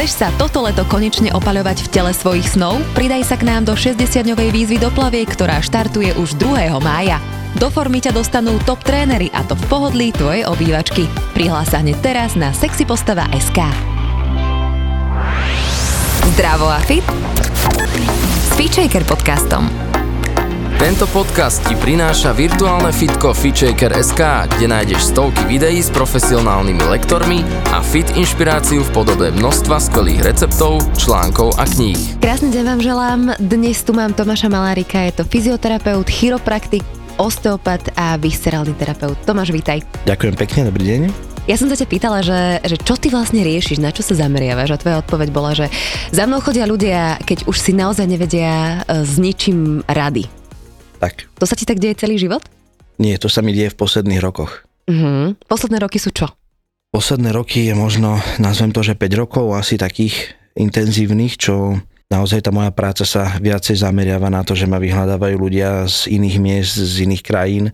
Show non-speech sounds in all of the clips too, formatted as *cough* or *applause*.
Chceš sa toto leto konečne opaľovať v tele svojich snov? Pridaj sa k nám do 60-dňovej výzvy do plaviek, ktorá štartuje už 2. mája. Do formy ťa dostanú top trénery a to v pohodlí tvojej obývačky. Prihlás hneď teraz na sexypostava.sk Zdravo a fit s Feature podcastom. Tento podcast ti prináša virtuálne fitko FitShaker.sk, kde nájdeš stovky videí s profesionálnymi lektormi a fit inšpiráciu v podobe množstva skvelých receptov, článkov a kníh. Krásny deň vám želám. Dnes tu mám Tomáša Malárika, je to fyzioterapeut, chiropraktik, osteopat a viscerálny terapeut. Tomáš, vítaj. Ďakujem pekne, dobrý deň. Ja som sa ťa pýtala, že, že čo ty vlastne riešiš, na čo sa zameriavaš a tvoja odpoveď bola, že za mnou chodia ľudia, keď už si naozaj nevedia e, s ničím rady. Tak. To sa ti tak deje celý život? Nie, to sa mi deje v posledných rokoch. Uh-huh. Posledné roky sú čo? Posledné roky je možno, nazvem to, že 5 rokov asi takých intenzívnych, čo naozaj tá moja práca sa viacej zameriava na to, že ma vyhľadávajú ľudia z iných miest, z iných krajín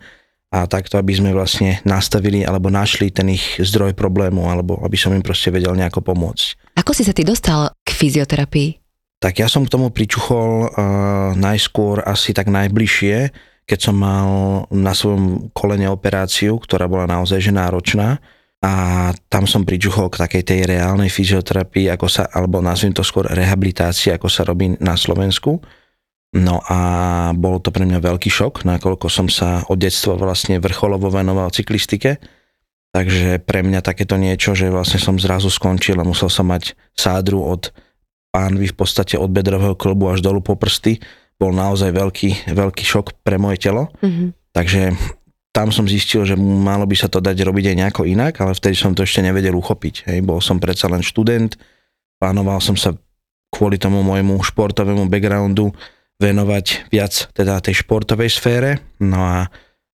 a takto, aby sme vlastne nastavili alebo našli ten ich zdroj problému, alebo aby som im proste vedel nejako pomôcť. Ako si sa ty dostal k fyzioterapii? Tak ja som k tomu pričuchol uh, najskôr asi tak najbližšie, keď som mal na svojom kolene operáciu, ktorá bola naozaj že náročná a tam som pričuchol k takej tej reálnej fyzioterapii, ako sa, alebo nazviem to skôr rehabilitácii, ako sa robí na Slovensku. No a bol to pre mňa veľký šok, nakoľko som sa od detstva vlastne vrcholovo venoval cyklistike. Takže pre mňa takéto niečo, že vlastne som zrazu skončil a musel som mať sádru od pánvy v podstate od bedrového klbu až dolu po prsty bol naozaj veľký, veľký šok pre moje telo. Mm-hmm. Takže tam som zistil, že malo by sa to dať robiť aj nejako inak, ale vtedy som to ešte nevedel uchopiť. Hej. Bol som predsa len študent, plánoval som sa kvôli tomu môjmu športovému backgroundu venovať viac teda tej športovej sfére, no a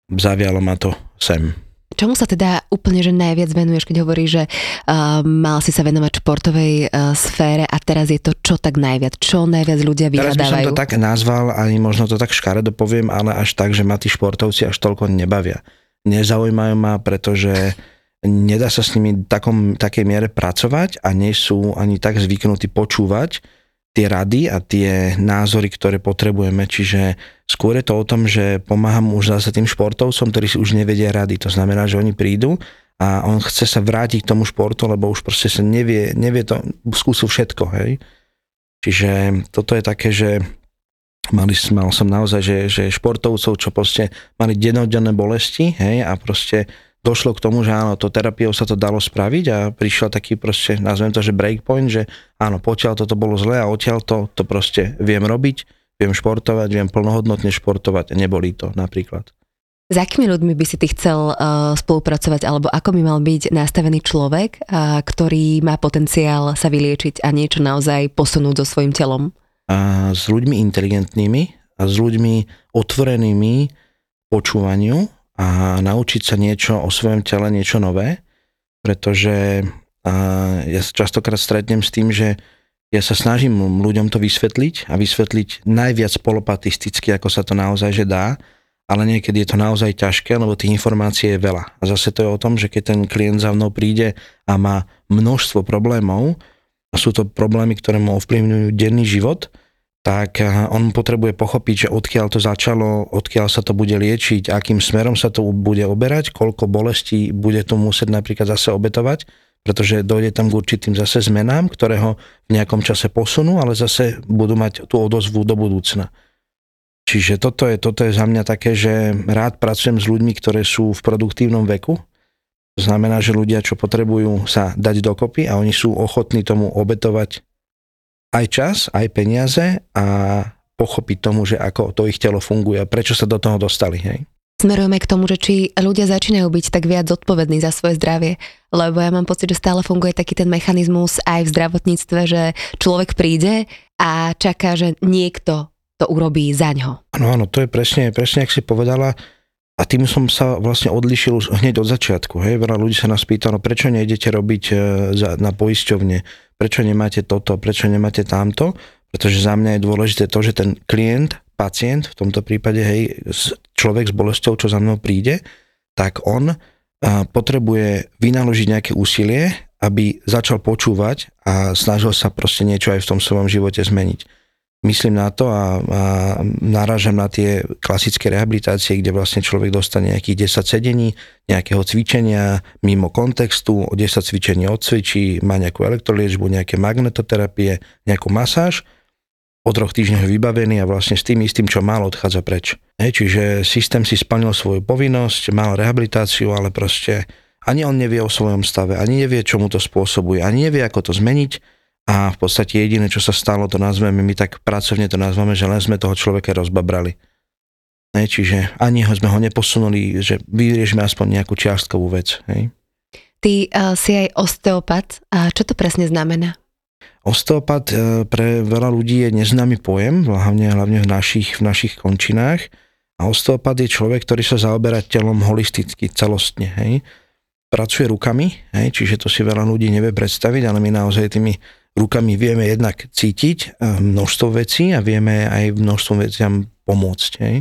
zavialo ma to sem. Čomu sa teda úplne že najviac venuješ, keď hovoríš, že uh, mal si sa venovať športovej uh, sfére a teraz je to čo tak najviac? Čo najviac ľudia vyhľadávajú? Teraz by som to tak nazval, ani možno to tak škaredo poviem, ale až tak, že ma tí športovci až toľko nebavia. Nezaujímajú ma, pretože nedá sa s nimi v takom, takej miere pracovať a nie sú ani tak zvyknutí počúvať, tie rady a tie názory, ktoré potrebujeme. Čiže skôr je to o tom, že pomáham už zase tým športovcom, ktorí si už nevedia rady. To znamená, že oni prídu a on chce sa vrátiť k tomu športu, lebo už proste sa nevie, nevie to, skúsil všetko, hej. Čiže toto je také, že mali, mal som naozaj, že, že športovcov, čo proste mali dennodenné bolesti, hej, a proste došlo k tomu, že áno, to terapiou sa to dalo spraviť a prišiel taký proste, nazvem to, že breakpoint, že áno, potiaľ toto bolo zlé a odtiaľ to, to proste viem robiť, viem športovať, viem plnohodnotne športovať neboli to napríklad. S akými ľuďmi by si ty chcel uh, spolupracovať, alebo ako by mal byť nastavený človek, uh, ktorý má potenciál sa vyliečiť a niečo naozaj posunúť so svojím telom? A s ľuďmi inteligentnými a s ľuďmi otvorenými počúvaniu a naučiť sa niečo o svojom tele, niečo nové, pretože a ja sa častokrát stretnem s tým, že ja sa snažím ľuďom to vysvetliť a vysvetliť najviac polopatisticky, ako sa to naozaj že dá, ale niekedy je to naozaj ťažké, lebo tých informácií je veľa. A zase to je o tom, že keď ten klient za mnou príde a má množstvo problémov, a sú to problémy, ktoré mu ovplyvňujú denný život, tak on potrebuje pochopiť, že odkiaľ to začalo, odkiaľ sa to bude liečiť, akým smerom sa to bude oberať, koľko bolestí bude to musieť napríklad zase obetovať, pretože dojde tam k určitým zase zmenám, ktoré ho v nejakom čase posunú, ale zase budú mať tú odozvu do budúcna. Čiže toto je, toto je za mňa také, že rád pracujem s ľuďmi, ktoré sú v produktívnom veku. To znamená, že ľudia, čo potrebujú sa dať dokopy a oni sú ochotní tomu obetovať aj čas, aj peniaze a pochopiť tomu, že ako to ich telo funguje a prečo sa do toho dostali. Hej? Smerujeme k tomu, že či ľudia začínajú byť tak viac zodpovední za svoje zdravie, lebo ja mám pocit, že stále funguje taký ten mechanizmus aj v zdravotníctve, že človek príde a čaká, že niekto to urobí za ňo. Áno, áno, to je presne, presne, ak si povedala, a tým som sa vlastne odlišil už hneď od začiatku. Hej. Veľa ľudí sa nás pýtalo, prečo nejdete robiť e, na poisťovne, prečo nemáte toto, prečo nemáte tamto, pretože za mňa je dôležité to, že ten klient, pacient, v tomto prípade hej, človek s bolestou, čo za mnou príde, tak on potrebuje vynaložiť nejaké úsilie aby začal počúvať a snažil sa proste niečo aj v tom svojom živote zmeniť. Myslím na to a, a narážam na tie klasické rehabilitácie, kde vlastne človek dostane nejakých 10 sedení, nejakého cvičenia mimo kontextu, o 10 cvičení odcvičí, má nejakú elektroliečbu, nejaké magnetoterapie, nejakú masáž, po troch týždňoch vybavený a vlastne s tým istým, čo mal, odchádza preč. Hej, čiže systém si splnil svoju povinnosť, mal rehabilitáciu, ale proste ani on nevie o svojom stave, ani nevie, čo mu to spôsobuje, ani nevie, ako to zmeniť a v podstate jediné, čo sa stalo, to nazveme, my tak pracovne to nazveme, že len sme toho človeka rozbabrali. Hej, čiže ani ho sme ho neposunuli, že vyriešime aspoň nejakú čiastkovú vec. Hej. Ty uh, si aj osteopat. A čo to presne znamená? Osteopat uh, pre veľa ľudí je neznámy pojem, hlavne, hlavne v, našich, v našich končinách. A osteopat je človek, ktorý sa zaoberá telom holisticky, celostne. Hej. Pracuje rukami, hej, čiže to si veľa ľudí nevie predstaviť, ale my naozaj tými rukami vieme jednak cítiť eh, množstvo vecí a vieme aj množstvo veciam pomôcť. Hej.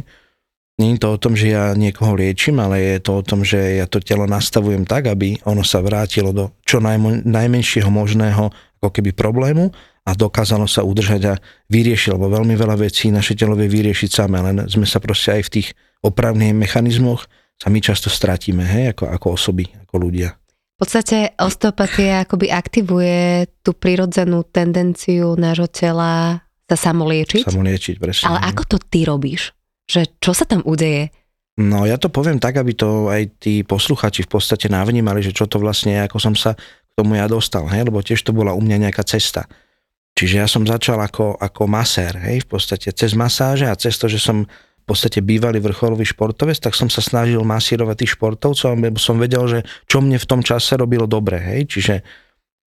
Nie je to o tom, že ja niekoho liečím, ale je to o tom, že ja to telo nastavujem tak, aby ono sa vrátilo do čo najmo- najmenšieho možného ako keby problému a dokázalo sa udržať a vyriešiť, lebo veľmi veľa vecí naše telo vie vyriešiť samé, len sme sa proste aj v tých opravných mechanizmoch sa my často stratíme, hej, ako, ako osoby, ako ľudia. V podstate osteopatia akoby aktivuje tú prirodzenú tendenciu nášho tela sa samoliečiť. Samoliečiť, presne. Ale ako to ty robíš? Že čo sa tam udeje? No ja to poviem tak, aby to aj tí posluchači v podstate navnímali, že čo to vlastne ako som sa k tomu ja dostal, hej? lebo tiež to bola u mňa nejaká cesta. Čiže ja som začal ako, ako masér, hej? v podstate cez masáže a cez to, že som podstate bývalý vrcholový športovec, tak som sa snažil masírovať tých športovcov, lebo som vedel, že čo mne v tom čase robilo dobre, hej, čiže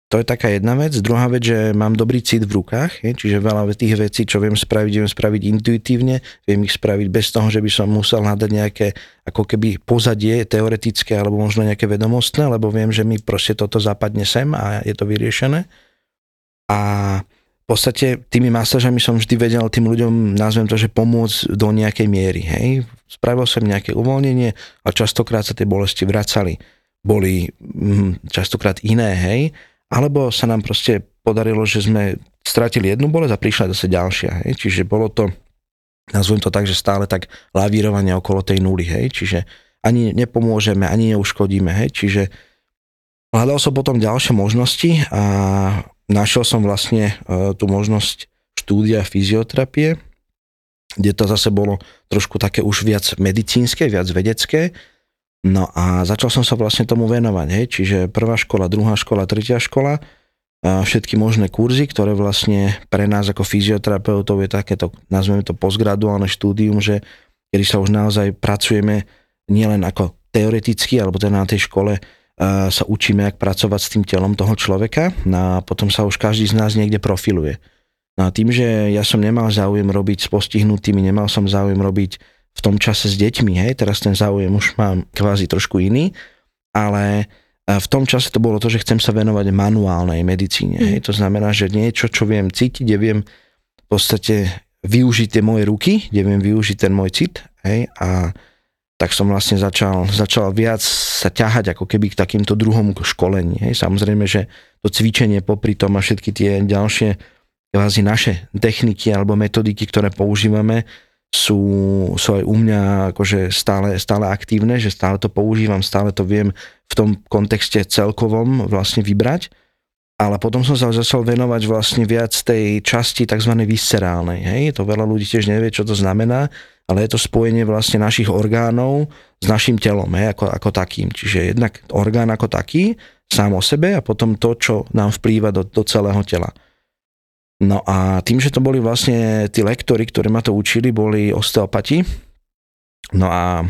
to je taká jedna vec. Druhá vec, že mám dobrý cit v rukách, hej, čiže veľa tých vecí, čo viem spraviť, viem spraviť intuitívne, viem ich spraviť bez toho, že by som musel hľadať nejaké ako keby pozadie teoretické alebo možno nejaké vedomostné, lebo viem, že mi proste toto zapadne sem a je to vyriešené. A v podstate tými masážami som vždy vedel tým ľuďom, nazvem to, že pomôcť do nejakej miery. Hej. Spravil som nejaké uvoľnenie a častokrát sa tie bolesti vracali. Boli hm, častokrát iné, hej. Alebo sa nám proste podarilo, že sme stratili jednu bolesť a prišla zase ďalšia. Hej. Čiže bolo to, nazvem to tak, že stále tak lavírovanie okolo tej nuly. Hej. Čiže ani nepomôžeme, ani neuškodíme. Hej. Čiže hľadal som potom ďalšie možnosti a našiel som vlastne e, tú možnosť štúdia fyzioterapie, kde to zase bolo trošku také už viac medicínske, viac vedecké. No a začal som sa vlastne tomu venovať, hej, čiže prvá škola, druhá škola, tretia škola, a všetky možné kurzy, ktoré vlastne pre nás ako fyzioterapeutov je takéto, nazveme to postgraduálne štúdium, že kedy sa už naozaj pracujeme nielen ako teoreticky, alebo teda na tej škole sa učíme, jak pracovať s tým telom toho človeka no a potom sa už každý z nás niekde profiluje. No a tým, že ja som nemal záujem robiť s postihnutými, nemal som záujem robiť v tom čase s deťmi, hej, teraz ten záujem už mám kvázi trošku iný, ale v tom čase to bolo to, že chcem sa venovať manuálnej medicíne. Hej. Mm. To znamená, že niečo, čo viem cítiť, kde viem v podstate využiť tie moje ruky, kde viem využiť ten môj cit hej, a tak som vlastne začal, začal viac sa ťahať ako keby k takýmto druhom školení. Hej. Samozrejme, že to cvičenie popri tom a všetky tie ďalšie kvázi naše techniky alebo metodiky, ktoré používame, sú, sú aj u mňa akože stále, stále aktívne, že stále to používam, stále to viem v tom kontexte celkovom vlastne vybrať. Ale potom som sa začal venovať vlastne viac tej časti tzv. viscerálnej. Hej? To veľa ľudí tiež nevie, čo to znamená ale je to spojenie vlastne našich orgánov s našim telom, hej, ako, ako takým. Čiže jednak orgán ako taký, sám o sebe a potom to, čo nám vplýva do, do celého tela. No a tým, že to boli vlastne tí lektory, ktorí ma to učili, boli osteopati. No a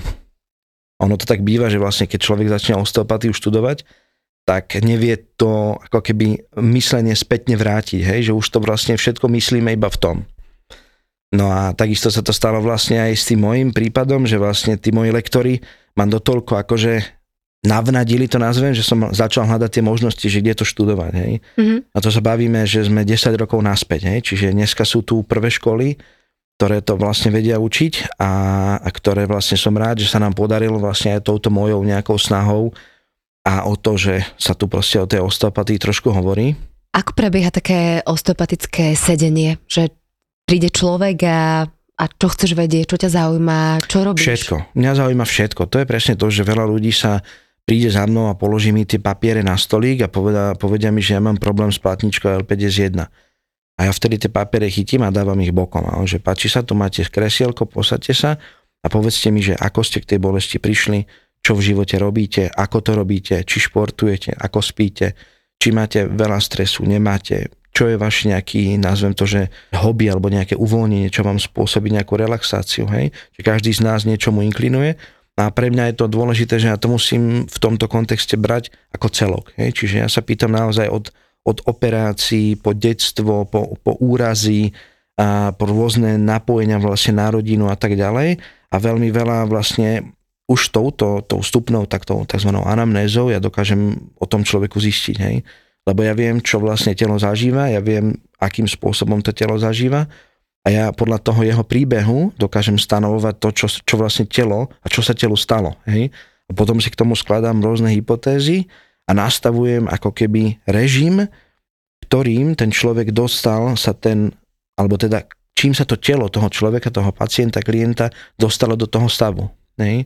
ono to tak býva, že vlastne keď človek začne osteopatiu študovať, tak nevie to ako keby myslenie spätne vrátiť, hej, že už to vlastne všetko myslíme iba v tom. No a takisto sa to stalo vlastne aj s tým môjim prípadom, že vlastne tí moji lektori ma dotoľko akože navnadili to nazvem, že som začal hľadať tie možnosti, že kde to študovať. Hej. Mm-hmm. A to sa bavíme, že sme 10 rokov naspäť. Hej. Čiže dneska sú tu prvé školy, ktoré to vlastne vedia učiť a, a ktoré vlastne som rád, že sa nám podarilo vlastne aj touto mojou nejakou snahou a o to, že sa tu proste o tej osteopatii trošku hovorí. Ako prebieha také osteopatické sedenie? Že príde človek a, a čo chceš vedieť, čo ťa zaujíma, čo robíš? Všetko. Mňa zaujíma všetko. To je presne to, že veľa ľudí sa príde za mnou a položí mi tie papiere na stolík a povedia, povedia mi, že ja mám problém s platničkou L51. A ja vtedy tie papiere chytím a dávam ich bokom. A on, že páči sa, tu máte kresielko, posadte sa a povedzte mi, že ako ste k tej bolesti prišli, čo v živote robíte, ako to robíte, či športujete, ako spíte, či máte veľa stresu, nemáte, čo je váš nejaký, nazvem to, že hobby alebo nejaké uvoľnenie, čo vám spôsobí nejakú relaxáciu, hej? Čiže každý z nás niečomu inklinuje a pre mňa je to dôležité, že ja to musím v tomto kontexte brať ako celok, hej? Čiže ja sa pýtam naozaj od, od operácií, po detstvo, po, po úrazy, a po rôzne napojenia vlastne na rodinu a tak ďalej. A veľmi veľa vlastne už touto, tou vstupnou, tak tou tzv. anamnézou ja dokážem o tom človeku zistiť, hej. Lebo ja viem, čo vlastne telo zažíva, ja viem, akým spôsobom to telo zažíva a ja podľa toho jeho príbehu dokážem stanovovať to, čo, čo vlastne telo a čo sa telu stalo, hej. A potom si k tomu skladám rôzne hypotézy a nastavujem ako keby režim, ktorým ten človek dostal sa ten, alebo teda čím sa to telo toho človeka, toho pacienta, klienta dostalo do toho stavu. Hej?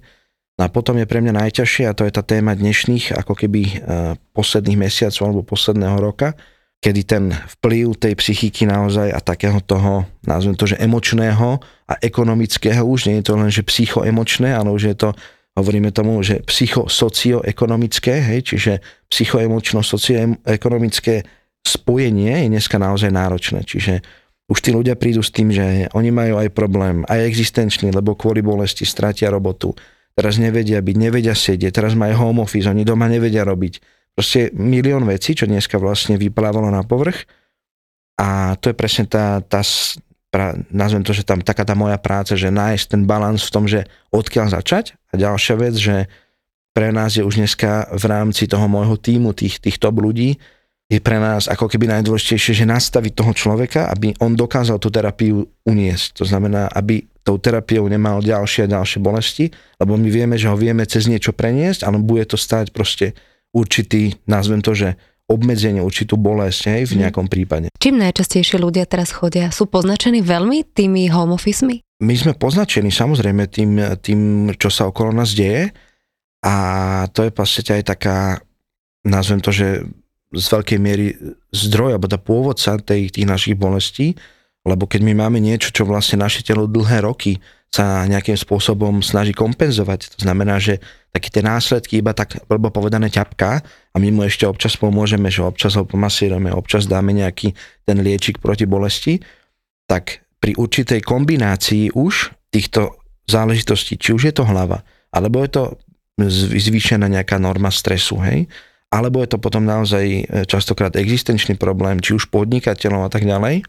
No a potom je pre mňa najťažšie, a to je tá téma dnešných, ako keby uh, posledných mesiacov alebo posledného roka, kedy ten vplyv tej psychiky naozaj a takého toho, nazvem to, že emočného a ekonomického, už nie je to len, že psychoemočné, ale už je to hovoríme tomu, že psychosocioekonomické, hej, čiže psychoemočno-socioekonomické spojenie je dneska naozaj náročné. Čiže už tí ľudia prídu s tým, že oni majú aj problém, aj existenčný, lebo kvôli bolesti stratia robotu. Teraz nevedia byť, nevedia sedieť, teraz majú home office, oni doma nevedia robiť. Proste milión vecí, čo dneska vlastne vyplávalo na povrch. A to je presne tá, tá pra, nazvem to, že tam taká tá moja práca, že nájsť ten balans v tom, že odkiaľ začať. A ďalšia vec, že pre nás je už dneska v rámci toho môjho týmu, tých, tých top ľudí, je pre nás ako keby najdôležitejšie, že nastaviť toho človeka, aby on dokázal tú terapiu uniesť. To znamená, aby tou terapiou nemal ďalšie a ďalšie bolesti, lebo my vieme, že ho vieme cez niečo preniesť, ale bude to stať proste určitý, nazvem to, že obmedzenie, určitú bolesť hej, v mhm. nejakom prípade. Čím najčastejšie ľudia teraz chodia? Sú poznačení veľmi tými home office My sme poznačení samozrejme tým, tým, čo sa okolo nás deje a to je v podstate aj taká, nazvem to, že z veľkej miery zdroj, alebo tá pôvodca tej, tých našich bolestí, lebo keď my máme niečo, čo vlastne naše telo dlhé roky sa nejakým spôsobom snaží kompenzovať, to znamená, že také tie následky iba tak, lebo povedané ťapka a my mu ešte občas pomôžeme, že občas ho pomasírujeme, občas dáme nejaký ten liečik proti bolesti, tak pri určitej kombinácii už týchto záležitostí, či už je to hlava, alebo je to zvýšená nejaká norma stresu, hej, alebo je to potom naozaj e, častokrát existenčný problém, či už podnikateľom a tak ďalej,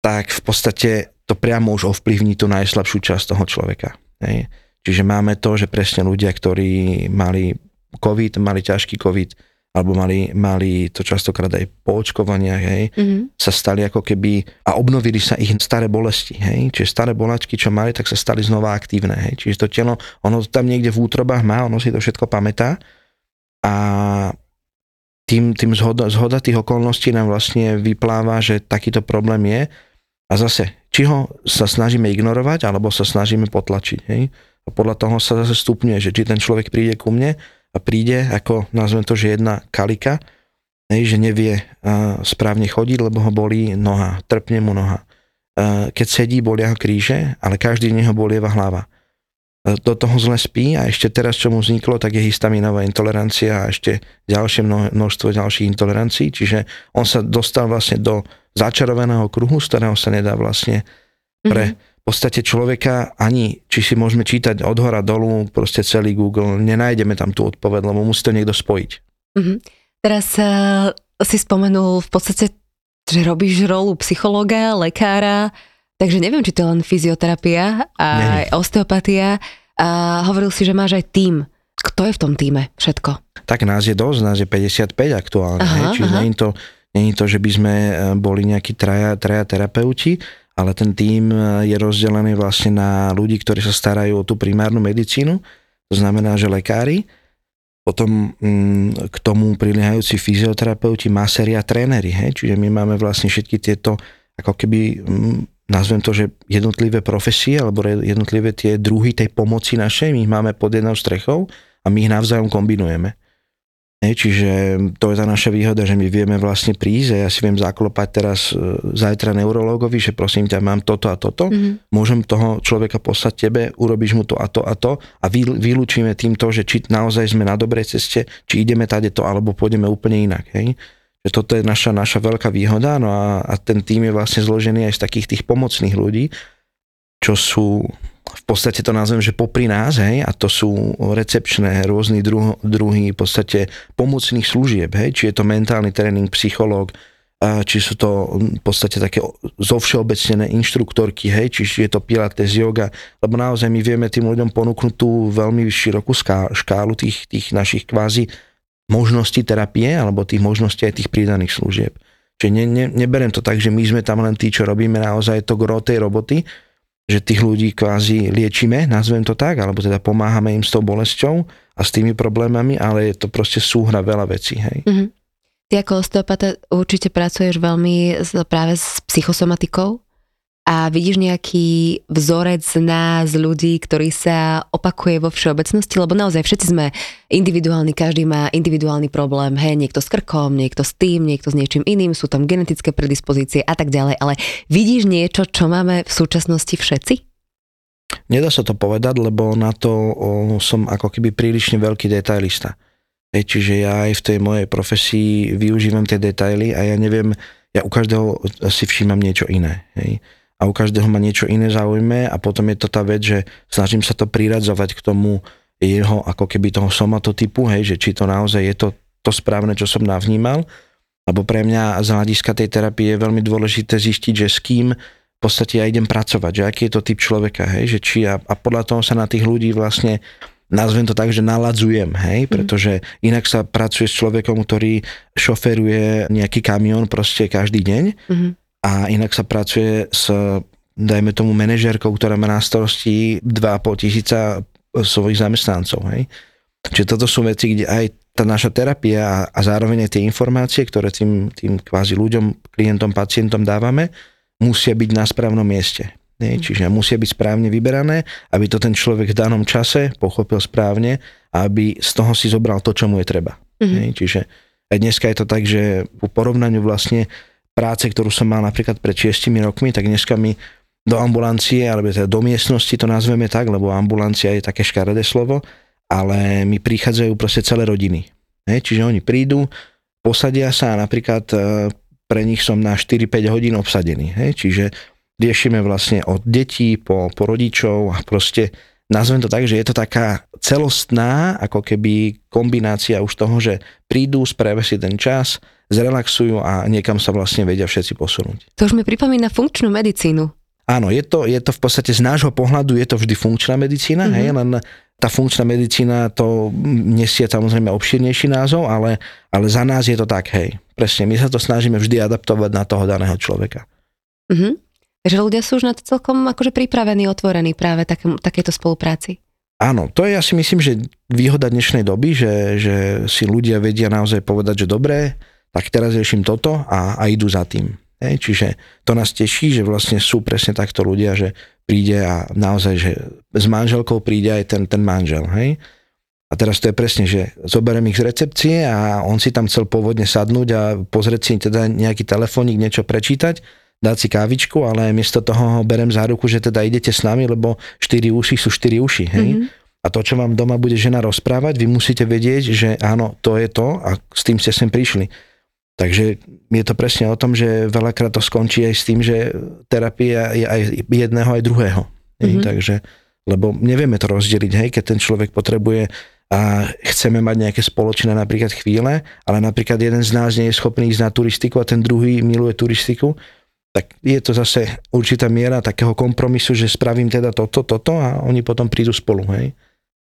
tak v podstate to priamo už ovplyvní tú najslabšiu časť toho človeka. Hej. Čiže máme to, že presne ľudia, ktorí mali COVID, mali ťažký COVID, alebo mali, mali to častokrát aj po očkovaniach, hej, mm-hmm. sa stali ako keby a obnovili sa ich staré bolesti, hej, čiže staré bolačky, čo mali, tak sa stali znova aktívne, hej, čiže to telo, ono tam niekde v útrobách má, ono si to všetko pamätá a tým, tým zhoda, zhoda tých okolností nám vlastne vypláva, že takýto problém je a zase, či ho sa snažíme ignorovať, alebo sa snažíme potlačiť. Hej? A podľa toho sa zase stupňuje, že či ten človek príde ku mne a príde ako, nazvem to, že jedna kalika, hej, že nevie uh, správne chodiť, lebo ho bolí noha, trpne mu noha. Uh, keď sedí, bolia ho kríže, ale každý z neho bolieva hlava do toho zle spí a ešte teraz, čo mu vzniklo, tak je histaminová intolerancia a ešte ďalšie množstvo ďalších intolerancií, čiže on sa dostal vlastne do začarovaného kruhu, z ktorého sa nedá vlastne pre mm-hmm. v podstate človeka ani, či si môžeme čítať od hora dolu, proste celý Google, nenájdeme tam tú odpoveď, lebo musí to niekto spojiť. Mm-hmm. Teraz uh, si spomenul v podstate, že robíš rolu psychológa, lekára, Takže neviem, či to je len fyzioterapia a aj osteopatia. A hovoril si, že máš aj tím. Kto je v tom týme všetko? Tak nás je dosť, nás je 55 aktuálne. Aha, Čiže nie je, to, je to, že by sme e, boli nejakí traja, traja terapeuti, ale ten tím e, je rozdelený vlastne na ľudí, ktorí sa starajú o tú primárnu medicínu, to znamená, že lekári, potom mm, k tomu prilihajúci fyzioterapeuti, maséri a tréneri, hej? čiže my máme vlastne všetky tieto, ako keby, mm, nazvem to, že jednotlivé profesie, alebo jednotlivé tie druhy tej pomoci našej, my ich máme pod jednou strechou a my ich navzájom kombinujeme. Čiže to je tá naša výhoda, že my vieme vlastne prísť a ja si viem zaklopať teraz e, zajtra neurologovi, že prosím ťa, mám toto a toto, mm-hmm. môžem toho človeka poslať tebe, urobíš mu to a to a to a vy, vylúčime týmto, že či naozaj sme na dobrej ceste, či ideme tade to, alebo pôjdeme úplne inak. Hej. Že toto je naša, naša veľká výhoda no a, a ten tým je vlastne zložený aj z takých tých pomocných ľudí, čo sú v podstate to nazvem, že popri nás, hej, a to sú recepčné rôzny druh, druhy v podstate pomocných služieb, hej, či je to mentálny tréning, psychológ, či sú to v podstate také zovšeobecnené inštruktorky, hej, či je to pilates, yoga, lebo naozaj my vieme tým ľuďom ponúknuť tú veľmi širokú škálu tých, tých našich kvázi možností terapie, alebo tých možností aj tých pridaných služieb. Čiže ne, ne, neberiem to tak, že my sme tam len tí, čo robíme naozaj to gro tej roboty, že tých ľudí kvázi liečime, nazvem to tak, alebo teda pomáhame im s tou bolesťou a s tými problémami, ale je to proste súhra veľa vecí. Hej. Mm-hmm. Ty ako osteopata určite pracuješ veľmi práve s psychosomatikou a vidíš nejaký vzorec z nás, ľudí, ktorý sa opakuje vo všeobecnosti, lebo naozaj všetci sme individuálni, každý má individuálny problém, hej, niekto s krkom, niekto s tým, niekto s niečím iným, sú tam genetické predispozície a tak ďalej, ale vidíš niečo, čo máme v súčasnosti všetci? Nedá sa to povedať, lebo na to o, som ako keby prílišne veľký detailista. Hej, čiže ja aj v tej mojej profesii využívam tie detaily a ja neviem, ja u každého si všímam niečo iné. Hej a u každého ma niečo iné zaujme a potom je to tá vec, že snažím sa to priradzovať k tomu jeho ako keby toho somatotypu, hej, že či to naozaj je to, to správne, čo som navnímal, lebo pre mňa z hľadiska tej terapie je veľmi dôležité zistiť, že s kým v podstate ja idem pracovať, že aký je to typ človeka, hej, že či a, a podľa toho sa na tých ľudí vlastne nazvem to tak, že naladzujem, hej, mm. pretože inak sa pracuje s človekom, ktorý šoferuje nejaký kamión proste každý deň. Mm a inak sa pracuje s, dajme tomu, manažérkou, ktorá má na starosti 2,5 tisíca svojich zamestnancov. Hej. Čiže toto sú veci, kde aj tá naša terapia a, a zároveň aj tie informácie, ktoré tým, tým kvázi ľuďom, klientom, pacientom dávame, musia byť na správnom mieste. Hej. Mhm. Čiže musia byť správne vyberané, aby to ten človek v danom čase pochopil správne a aby z toho si zobral to, čo mu je treba. Mm-hmm. Hej. Čiže aj dneska je to tak, že po porovnaniu vlastne práce, ktorú som mal napríklad pred 6 rokmi, tak dneska mi do ambulancie, alebo teda do miestnosti to nazveme tak, lebo ambulancia je také škaredé slovo, ale mi prichádzajú proste celé rodiny. He, čiže oni prídu, posadia sa a napríklad e, pre nich som na 4-5 hodín obsadený. He, čiže riešime vlastne od detí po, po rodičov a proste nazvem to tak, že je to taká celostná ako keby kombinácia už toho, že prídu, spravia si ten čas, zrelaxujú a niekam sa vlastne vedia všetci posunúť. To už mi pripomína funkčnú medicínu. Áno, je to, je to v podstate z nášho pohľadu je to vždy funkčná medicína, mm-hmm. hej, len tá funkčná medicína to nesie samozrejme obširnejší názov, ale, ale za nás je to tak, hej. Presne, my sa to snažíme vždy adaptovať na toho daného človeka. Mm-hmm. Takže ľudia sú už na to celkom akože pripravení, otvorení práve takém, takéto spolupráci. Áno, to je ja si myslím, že výhoda dnešnej doby, že, že si ľudia vedia naozaj povedať, že dobré, tak teraz riešim toto a, a idú za tým. Hej, čiže to nás teší, že vlastne sú presne takto ľudia, že príde a naozaj, že s manželkou príde aj ten, ten manžel. Hej? A teraz to je presne, že zoberiem ich z recepcie a on si tam chcel pôvodne sadnúť a pozrieť si teda nejaký telefónik, niečo prečítať, dať si kávičku, ale miesto toho ho berem za ruku, že teda idete s nami, lebo 4 uši sú 4 uši. Hej? Mm-hmm. A to, čo vám doma bude žena rozprávať, vy musíte vedieť, že áno, to je to a s tým ste sem prišli. Takže je to presne o tom, že veľakrát to skončí aj s tým, že terapia je aj jedného, aj druhého. Mm-hmm. Takže, lebo nevieme to rozdeliť, hej, keď ten človek potrebuje a chceme mať nejaké spoločné napríklad chvíle, ale napríklad jeden z nás nie je schopný ísť na turistiku a ten druhý miluje turistiku, tak je to zase určitá miera takého kompromisu, že spravím teda toto, toto a oni potom prídu spolu, hej.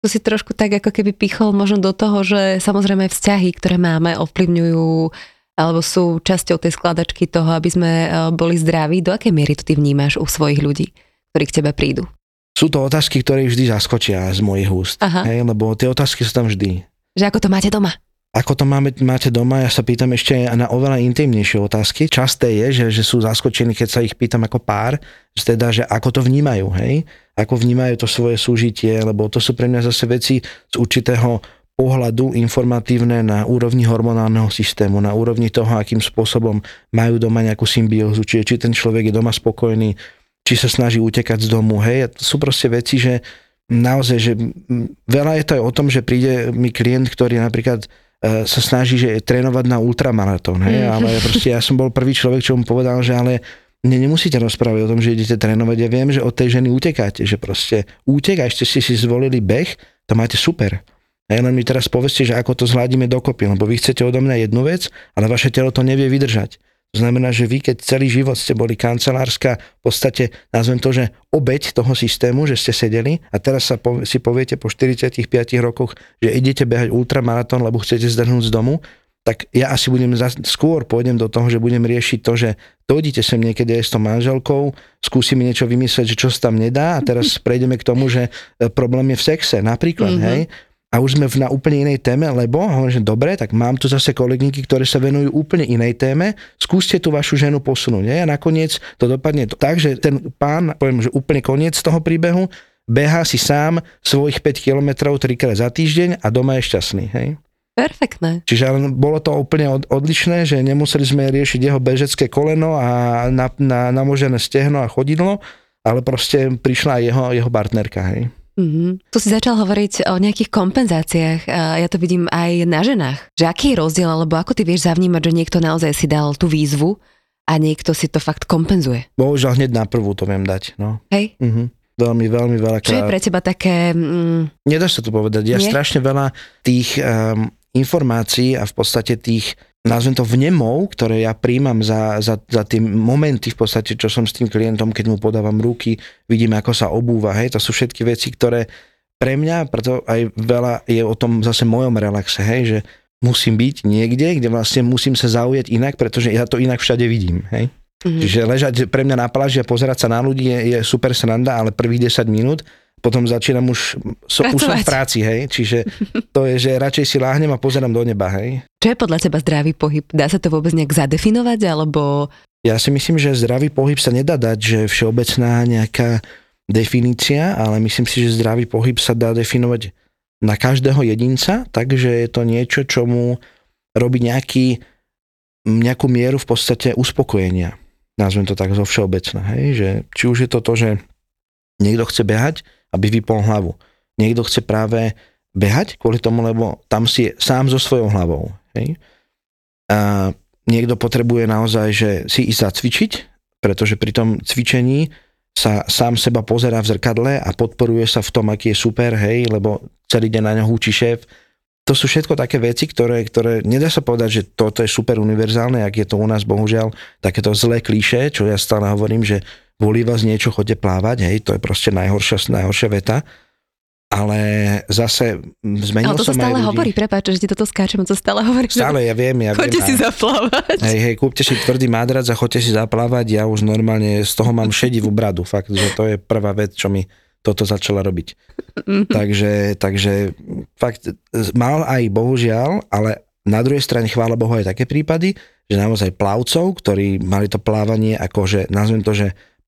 To si trošku tak ako keby pichol možno do toho, že samozrejme vzťahy, ktoré máme, ovplyvňujú alebo sú časťou tej skladačky toho, aby sme e, boli zdraví? Do akej miery to ty vnímaš u svojich ľudí, ktorí k tebe prídu? Sú to otázky, ktoré vždy zaskočia z mojich úst, Aha. hej, lebo tie otázky sú tam vždy. Že ako to máte doma? Ako to máme, máte doma, ja sa pýtam ešte na oveľa intimnejšie otázky. Časté je, že, že sú zaskočení, keď sa ich pýtam ako pár, že teda, že ako to vnímajú, hej? Ako vnímajú to svoje súžitie, lebo to sú pre mňa zase veci z určitého pohľadu informatívne na úrovni hormonálneho systému, na úrovni toho, akým spôsobom majú doma nejakú symbiózu, či, či ten človek je doma spokojný, či sa snaží utekať z domu, hej? Sú proste veci, že naozaj, že veľa je to aj o tom, že príde mi klient, ktorý napríklad E, sa snaží, že je trénovať na ultramaratón, hej, mm. ale proste ja som bol prvý človek, čo mu povedal, že ale mne nemusíte rozprávať o tom, že idete trénovať, ja viem, že od tej ženy utekáte, že proste útek a ešte ste si zvolili beh, to máte super. A len mi teraz povedzte, že ako to zhľadíme dokopy, lebo vy chcete odo mňa jednu vec, ale vaše telo to nevie vydržať. To znamená, že vy, keď celý život ste boli kancelárska, v podstate nazvem to, že obeď toho systému, že ste sedeli a teraz sa po, si poviete po 45 rokoch, že idete behať ultramaratón, lebo chcete zdrhnúť z domu, tak ja asi budem za, skôr pôjdem do toho, že budem riešiť to, že dojdite sem niekedy aj s tou manželkou, skúsime niečo vymyslieť, že čo sa tam nedá a teraz prejdeme k tomu, že e, problém je v sexe napríklad, mm-hmm. hej a už sme na úplne inej téme, lebo hovorím, že dobre, tak mám tu zase kolegynky, ktoré sa venujú úplne inej téme, skúste tú vašu ženu posunúť. Nie? A nakoniec to dopadne tak, že ten pán, poviem, že úplne koniec toho príbehu, beha si sám svojich 5 kilometrov trikrát za týždeň a doma je šťastný. Hej? Perfektné. Čiže bolo to úplne odlišné, že nemuseli sme riešiť jeho bežecké koleno a na, na, namožené stehno a chodidlo, ale proste prišla aj jeho, jeho partnerka. Hej. Mm-hmm. Tu si začal hovoriť o nejakých kompenzáciách. Ja to vidím aj na ženách. Že aký je rozdiel, alebo ako ty vieš zavnímať, že niekto naozaj si dal tú výzvu a niekto si to fakt kompenzuje? Bohužiaľ hneď na prvú to viem dať. No. Hej? Mm-hmm. Veľmi, veľmi veľa. Čo je pre teba také... Mm... Nedá sa to povedať. Ja Nie? strašne veľa tých um, informácií a v podstate tých nazvem to vnemov, ktoré ja príjmam za, za, za tie momenty v podstate, čo som s tým klientom, keď mu podávam ruky, vidím, ako sa obúva, hej, to sú všetky veci, ktoré pre mňa, preto aj veľa je o tom zase mojom relaxe, hej, že musím byť niekde, kde vlastne musím sa zaujať inak, pretože ja to inak všade vidím, hej. Mm-hmm. Čiže ležať pre mňa na pláži a pozerať sa na ľudí je, je super sranda, ale prvých 10 minút potom začínam už, so, už som v práci, hej, čiže to je, že radšej si láhnem a pozerám do neba, hej. Čo je podľa teba zdravý pohyb? Dá sa to vôbec nejak zadefinovať, alebo... Ja si myslím, že zdravý pohyb sa nedá dať, že všeobecná nejaká definícia, ale myslím si, že zdravý pohyb sa dá definovať na každého jedinca, takže je to niečo, čo mu robí nejaký, nejakú mieru v podstate uspokojenia. Nazvem to tak zo všeobecná, hej, že či už je to to, že niekto chce behať, aby vypol hlavu. Niekto chce práve behať kvôli tomu, lebo tam si je sám so svojou hlavou. Hej? A niekto potrebuje naozaj, že si ísť zacvičiť, pretože pri tom cvičení sa sám seba pozerá v zrkadle a podporuje sa v tom, aký je super, hej, lebo celý deň na ňo húči šéf. To sú všetko také veci, ktoré, ktoré nedá sa povedať, že toto je super univerzálne, ak je to u nás bohužiaľ takéto zlé klíše, čo ja stále hovorím, že volí vás niečo, chodte plávať, hej, to je proste najhoršia, najhoršia veta. Ale zase zmenil Ale to som sa stále hovorí, prepáč, že ti toto skáčem, to stále hovorí. Stále, ja viem, ja Choďte viem. si zaplávať. Hej, hej, kúpte si tvrdý mádrac a choďte si zaplávať, ja už normálne z toho mám šedivú bradu, fakt, že to je prvá vec, čo mi toto začala robiť. Mhm. takže, takže fakt mal aj bohužiaľ, ale na druhej strane chvála Bohu aj také prípady, že naozaj plavcov, ktorí mali to plávanie akože, nazvem to, že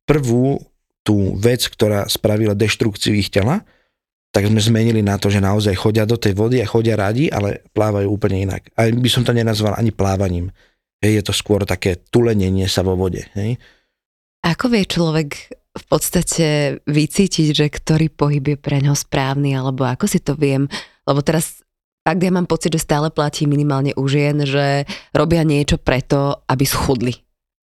prvú tú vec, ktorá spravila deštrukciu ich tela, tak sme zmenili na to, že naozaj chodia do tej vody a chodia radi, ale plávajú úplne inak. A by som to nenazval ani plávaním. Hej, je to skôr také tulenenie sa vo vode. Hej. Ako vie človek v podstate vycítiť, že ktorý pohyb je pre ňo správny, alebo ako si to viem? Lebo teraz ak ja mám pocit, že stále platí minimálne u žien, že robia niečo preto, aby schudli.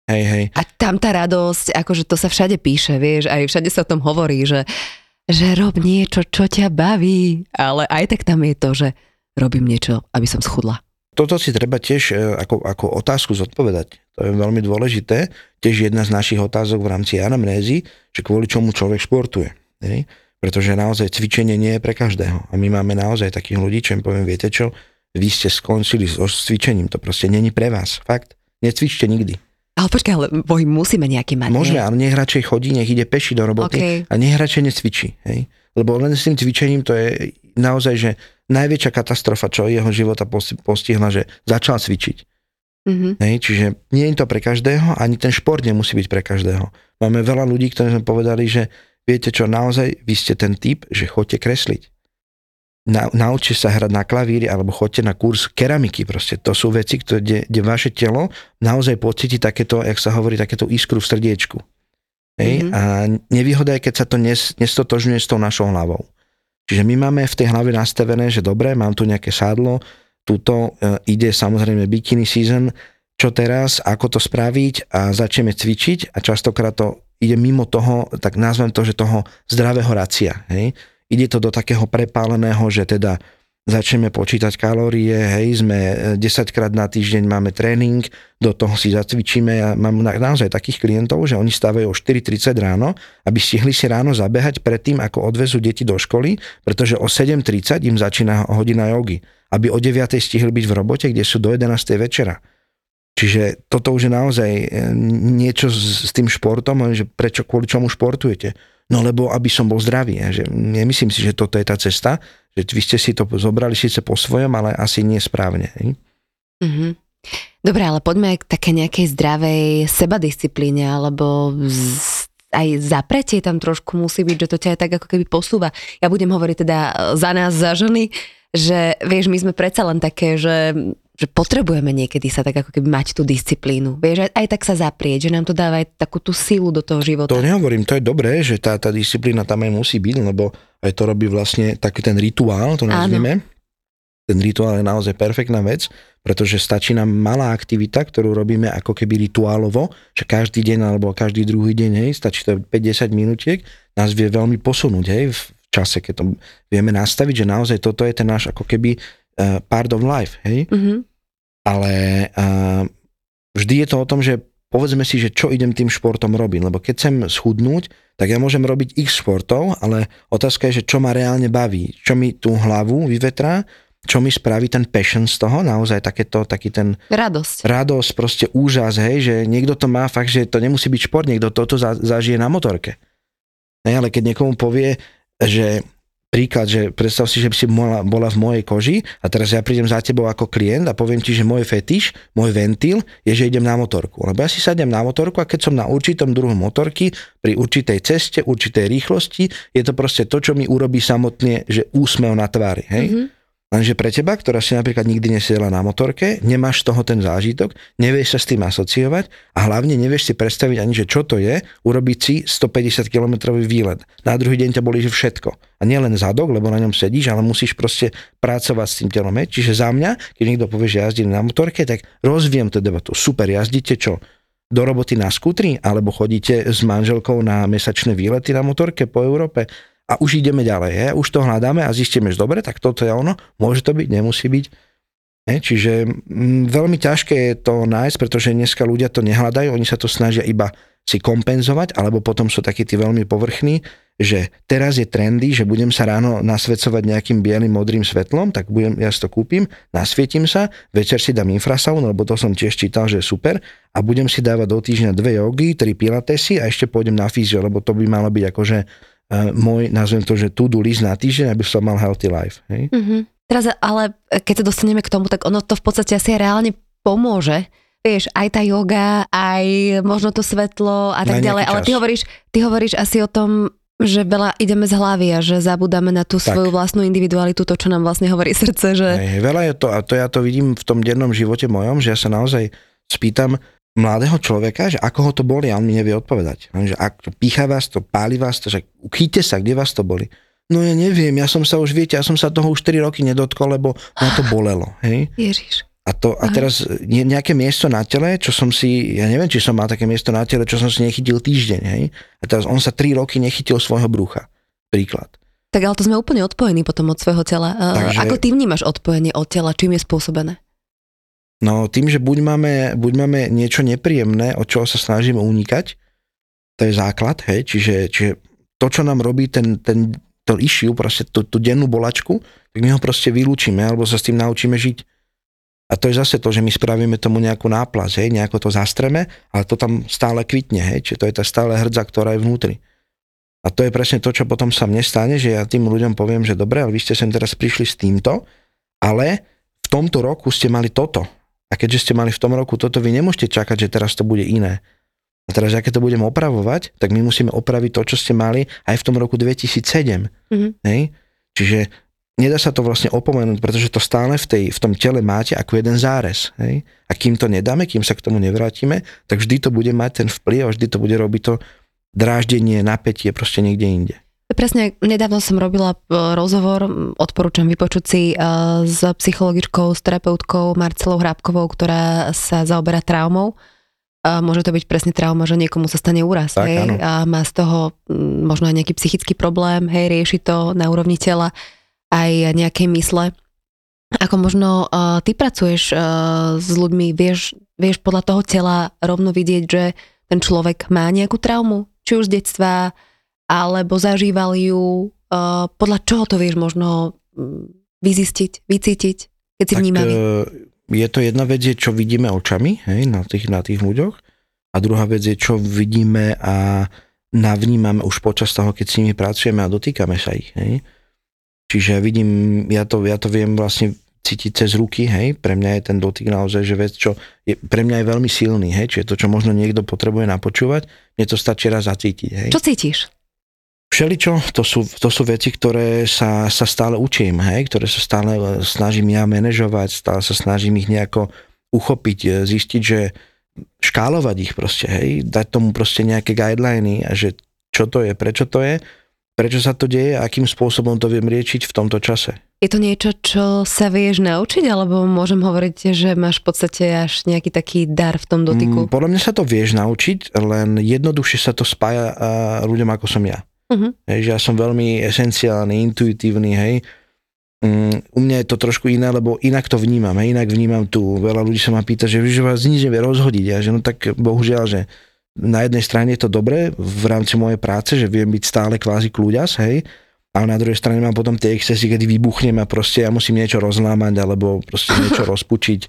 Hej, hej. A tam tá radosť, akože to sa všade píše, vieš, aj všade sa o tom hovorí, že, že rob niečo, čo ťa baví, ale aj tak tam je to, že robím niečo, aby som schudla. Toto si treba tiež e, ako, ako otázku zodpovedať. To je veľmi dôležité. Tiež jedna z našich otázok v rámci anamnézy, že kvôli čomu človek športuje. Hej? Pretože naozaj cvičenie nie je pre každého. A my máme naozaj takých ľudí, čo im poviem, viete čo, vy ste skončili so cvičením, to proste není pre vás. Fakt. Necvičte nikdy. Ale počkaj, ale pohyb musíme nejaký mať. Môžeme, ale nech radšej chodí, nech ide peši do roboty okay. a nech radšej necvičí. Hej? Lebo len s tým cvičením to je naozaj, že najväčšia katastrofa, čo jeho života postihla, že začal cvičiť. Mm-hmm. Hej, čiže nie je to pre každého, ani ten šport nemusí byť pre každého. Máme veľa ľudí, ktorí sme povedali, že viete čo, naozaj vy ste ten typ, že chodte kresliť na, naučte sa hrať na klavíri alebo chodte na kurz keramiky proste. To sú veci, kde, kde vaše telo naozaj pocíti takéto, jak sa hovorí, takéto iskru v srdiečku. Hej? Mm-hmm. A nevýhoda je, keď sa to nes, nestotožňuje s tou našou hlavou. Čiže my máme v tej hlave nastavené, že dobre, mám tu nejaké sádlo, tuto e, ide samozrejme bikini season, čo teraz, ako to spraviť a začneme cvičiť a častokrát to ide mimo toho, tak nazvem to, že toho zdravého racia. Hej? Ide to do takého prepáleného, že teda začneme počítať kalórie, hej, sme 10 e, krát na týždeň máme tréning, do toho si zacvičíme. Ja mám naozaj takých klientov, že oni stávajú o 4.30 ráno, aby stihli si ráno zabehať predtým, ako odvezú deti do školy, pretože o 7.30 im začína hodina jogy, aby o 9.00 stihli byť v robote, kde sú do 11.00 večera. Čiže toto už je naozaj e, niečo s, s tým športom, že prečo, kvôli čomu športujete No lebo aby som bol zdravý. Že nemyslím si, že toto je tá cesta, že vy ste si to zobrali síce po svojom, ale asi nie správne. Mm-hmm. Dobre, ale poďme k také nejakej zdravej sebadisciplíne, alebo z, aj zapretie tam trošku musí byť, že to ťa aj tak ako keby posúva. Ja budem hovoriť teda za nás, za ženy, že vieš, my sme predsa len také, že že potrebujeme niekedy sa tak ako keby mať tú disciplínu. Vieš, aj, aj tak sa zaprieť, že nám to dáva aj takú tú silu do toho života. To nehovorím, to je dobré, že tá, tá disciplína tam aj musí byť, lebo aj to robí vlastne taký ten rituál, to nazvime. Áno. Ten rituál je naozaj perfektná vec, pretože stačí nám malá aktivita, ktorú robíme ako keby rituálovo, že každý deň alebo každý druhý deň, hej, stačí to 5-10 minútiek, nás vie veľmi posunúť, hej, v čase, keď to vieme nastaviť, že naozaj toto je ten náš ako keby uh, part of life, hej? Mm-hmm. Ale uh, vždy je to o tom, že povedzme si, že čo idem tým športom robiť, lebo keď chcem schudnúť, tak ja môžem robiť ich športov, ale otázka je, že čo ma reálne baví, čo mi tú hlavu vyvetrá, čo mi spraví ten passion z toho, naozaj takéto, taký ten... Radosť. Radosť, proste úžas, hej, že niekto to má fakt, že to nemusí byť šport, niekto toto zažije na motorke. Ne, ale keď niekomu povie, že príklad, že predstav si, že by si bola, bola v mojej koži a teraz ja prídem za tebou ako klient a poviem ti, že môj fetiš, môj ventil je, že idem na motorku. Lebo ja si sadnem na motorku a keď som na určitom druhu motorky, pri určitej ceste, určitej rýchlosti, je to proste to, čo mi urobí samotne, že úsmev na tvári. Hej? Mm-hmm. Lenže pre teba, ktorá si napríklad nikdy nesiedla na motorke, nemáš z toho ten zážitok, nevieš sa s tým asociovať a hlavne nevieš si predstaviť ani, že čo to je, urobiť si 150 km výlet. Na druhý deň ťa bolí že všetko. A nielen zadok, lebo na ňom sedíš, ale musíš proste pracovať s tým telom. Čiže za mňa, keď niekto povie, že jazdím na motorke, tak rozviem tú debatu. Super, jazdíte čo? do roboty na skutri, alebo chodíte s manželkou na mesačné výlety na motorke po Európe, a už ideme ďalej. Je? Už to hľadáme a zistíme, že dobre, tak toto je ono, môže to byť, nemusí byť. Je? Čiže m, mm, veľmi ťažké je to nájsť, pretože dneska ľudia to nehľadajú, oni sa to snažia iba si kompenzovať, alebo potom sú takí tí veľmi povrchní, že teraz je trendy, že budem sa ráno nasvedcovať nejakým bielým, modrým svetlom, tak budem, ja si to kúpim, nasvietím sa, večer si dám infrasound, lebo to som tiež čítal, že je super, a budem si dávať do týždňa dve jogy, tri pilatesy a ešte pôjdem na fyzio, lebo to by malo byť akože môj, nazvem to, že to-do list na týždeň, aby som mal healthy life. Hej? Mm-hmm. Teraz ale keď sa dostaneme k tomu, tak ono to v podstate asi reálne pomôže. Vieš, aj tá yoga, aj možno to svetlo a tak ďalej. Ale ty hovoríš, ty hovoríš asi o tom, že veľa ideme z hlavy a že zabudáme na tú tak. svoju vlastnú individualitu, to, čo nám vlastne hovorí srdce. Že... Hej, veľa je to, a to ja to vidím v tom dennom živote mojom, že ja sa naozaj spýtam, mladého človeka, že ako ho to boli a on mi nevie odpovedať. Že ak pícha vás to, páli vás to, že chyťte sa, kde vás to boli. No ja neviem, ja som sa už, viete, ja som sa toho už 4 roky nedotkol, lebo ma to bolelo. Hej? Ježiš. A, to, a teraz nejaké miesto na tele, čo som si, ja neviem, či som mal také miesto na tele, čo som si nechytil týždeň, hej? A teraz on sa 3 roky nechytil svojho brucha. Príklad. Tak ale to sme úplne odpojení potom od svojho tela. Takže, Ako ty vnímaš odpojenie od tela? Čím je spôsobené? No tým, že buď máme, buď máme niečo nepríjemné, od čoho sa snažíme unikať, to je základ, hej, čiže, čiže to, čo nám robí ten, ten, to issue, proste tú, tú dennú bolačku, tak my ho proste vylúčime, alebo sa s tým naučíme žiť. A to je zase to, že my spravíme tomu nejakú náplas, hej, nejako to zastreme, ale to tam stále kvitne, hej, čiže to je tá stále hrdza, ktorá je vnútri. A to je presne to, čo potom sa mne stane, že ja tým ľuďom poviem, že dobre, ale vy ste sem teraz prišli s týmto, ale v tomto roku ste mali toto. A keďže ste mali v tom roku toto, vy nemôžete čakať, že teraz to bude iné. A teraz, aké to budeme opravovať, tak my musíme opraviť to, čo ste mali aj v tom roku 2007. Mm-hmm. Hej? Čiže nedá sa to vlastne opomenúť, pretože to stále v, tej, v tom tele máte ako jeden zárez. Hej? A kým to nedáme, kým sa k tomu nevrátime, tak vždy to bude mať ten vplyv a vždy to bude robiť to dráždenie, napätie proste niekde inde. Presne, nedávno som robila e, rozhovor, odporúčam vypočuť si e, s psychologičkou, s terapeutkou Marcelou Hrábkovou, ktorá sa zaoberá traumou. Môže to byť presne trauma, že niekomu sa stane úraz, tak, hej, a má z toho možno aj nejaký psychický problém, hej, rieši to na úrovni tela, aj nejakej mysle. Ako možno uh, ty pracuješ s ľuďmi, vieš, vieš podľa toho tela rovno vidieť, že ten človek má nejakú traumu? či už z detstva, alebo zažíval ju, uh, podľa čoho to vieš možno um, vyzistiť, vycítiť, keď si tak, vnímavý? Uh, je to jedna vec, je, čo vidíme očami hej, na, tých, na tých ľuďoch a druhá vec je, čo vidíme a navnímame už počas toho, keď s nimi pracujeme a dotýkame sa ich. Hej. Čiže vidím, ja to, ja to viem vlastne cítiť cez ruky, hej, pre mňa je ten dotyk naozaj, že vec, čo je, pre mňa je veľmi silný, hej, čiže to, čo možno niekto potrebuje napočúvať, mne to stačí raz zacítiť, hej. Čo cítiš? Všeličo, to sú, to sú veci, ktoré sa, sa stále učím, hej, ktoré sa stále snažím ja manažovať, stále sa snažím ich nejako uchopiť, e, zistiť, že škálovať ich proste, hej, dať tomu proste nejaké guideliny a že čo to je, prečo to je, prečo sa to deje a akým spôsobom to viem riečiť v tomto čase. Je to niečo, čo sa vieš naučiť, alebo môžem hovoriť, že máš v podstate až nejaký taký dar v tom dotyku? Mm, podľa mňa sa to vieš naučiť, len jednoduchšie sa to spája ľuďom ako som ja. Uh-huh. Hej, že ja som veľmi esenciálny, intuitívny, hej. Um, u mňa je to trošku iné, lebo inak to vnímam, hej, inak vnímam tu. Veľa ľudí sa ma pýta, že, že vás nič nevie rozhodiť. Ja, že no tak bohužiaľ, že na jednej strane je to dobré v rámci mojej práce, že viem byť stále kvázi kľúďas, hej, ale na druhej strane mám potom tie excesy, kedy vybuchnem a proste ja musím niečo rozlámať, alebo proste niečo *laughs* rozpučiť,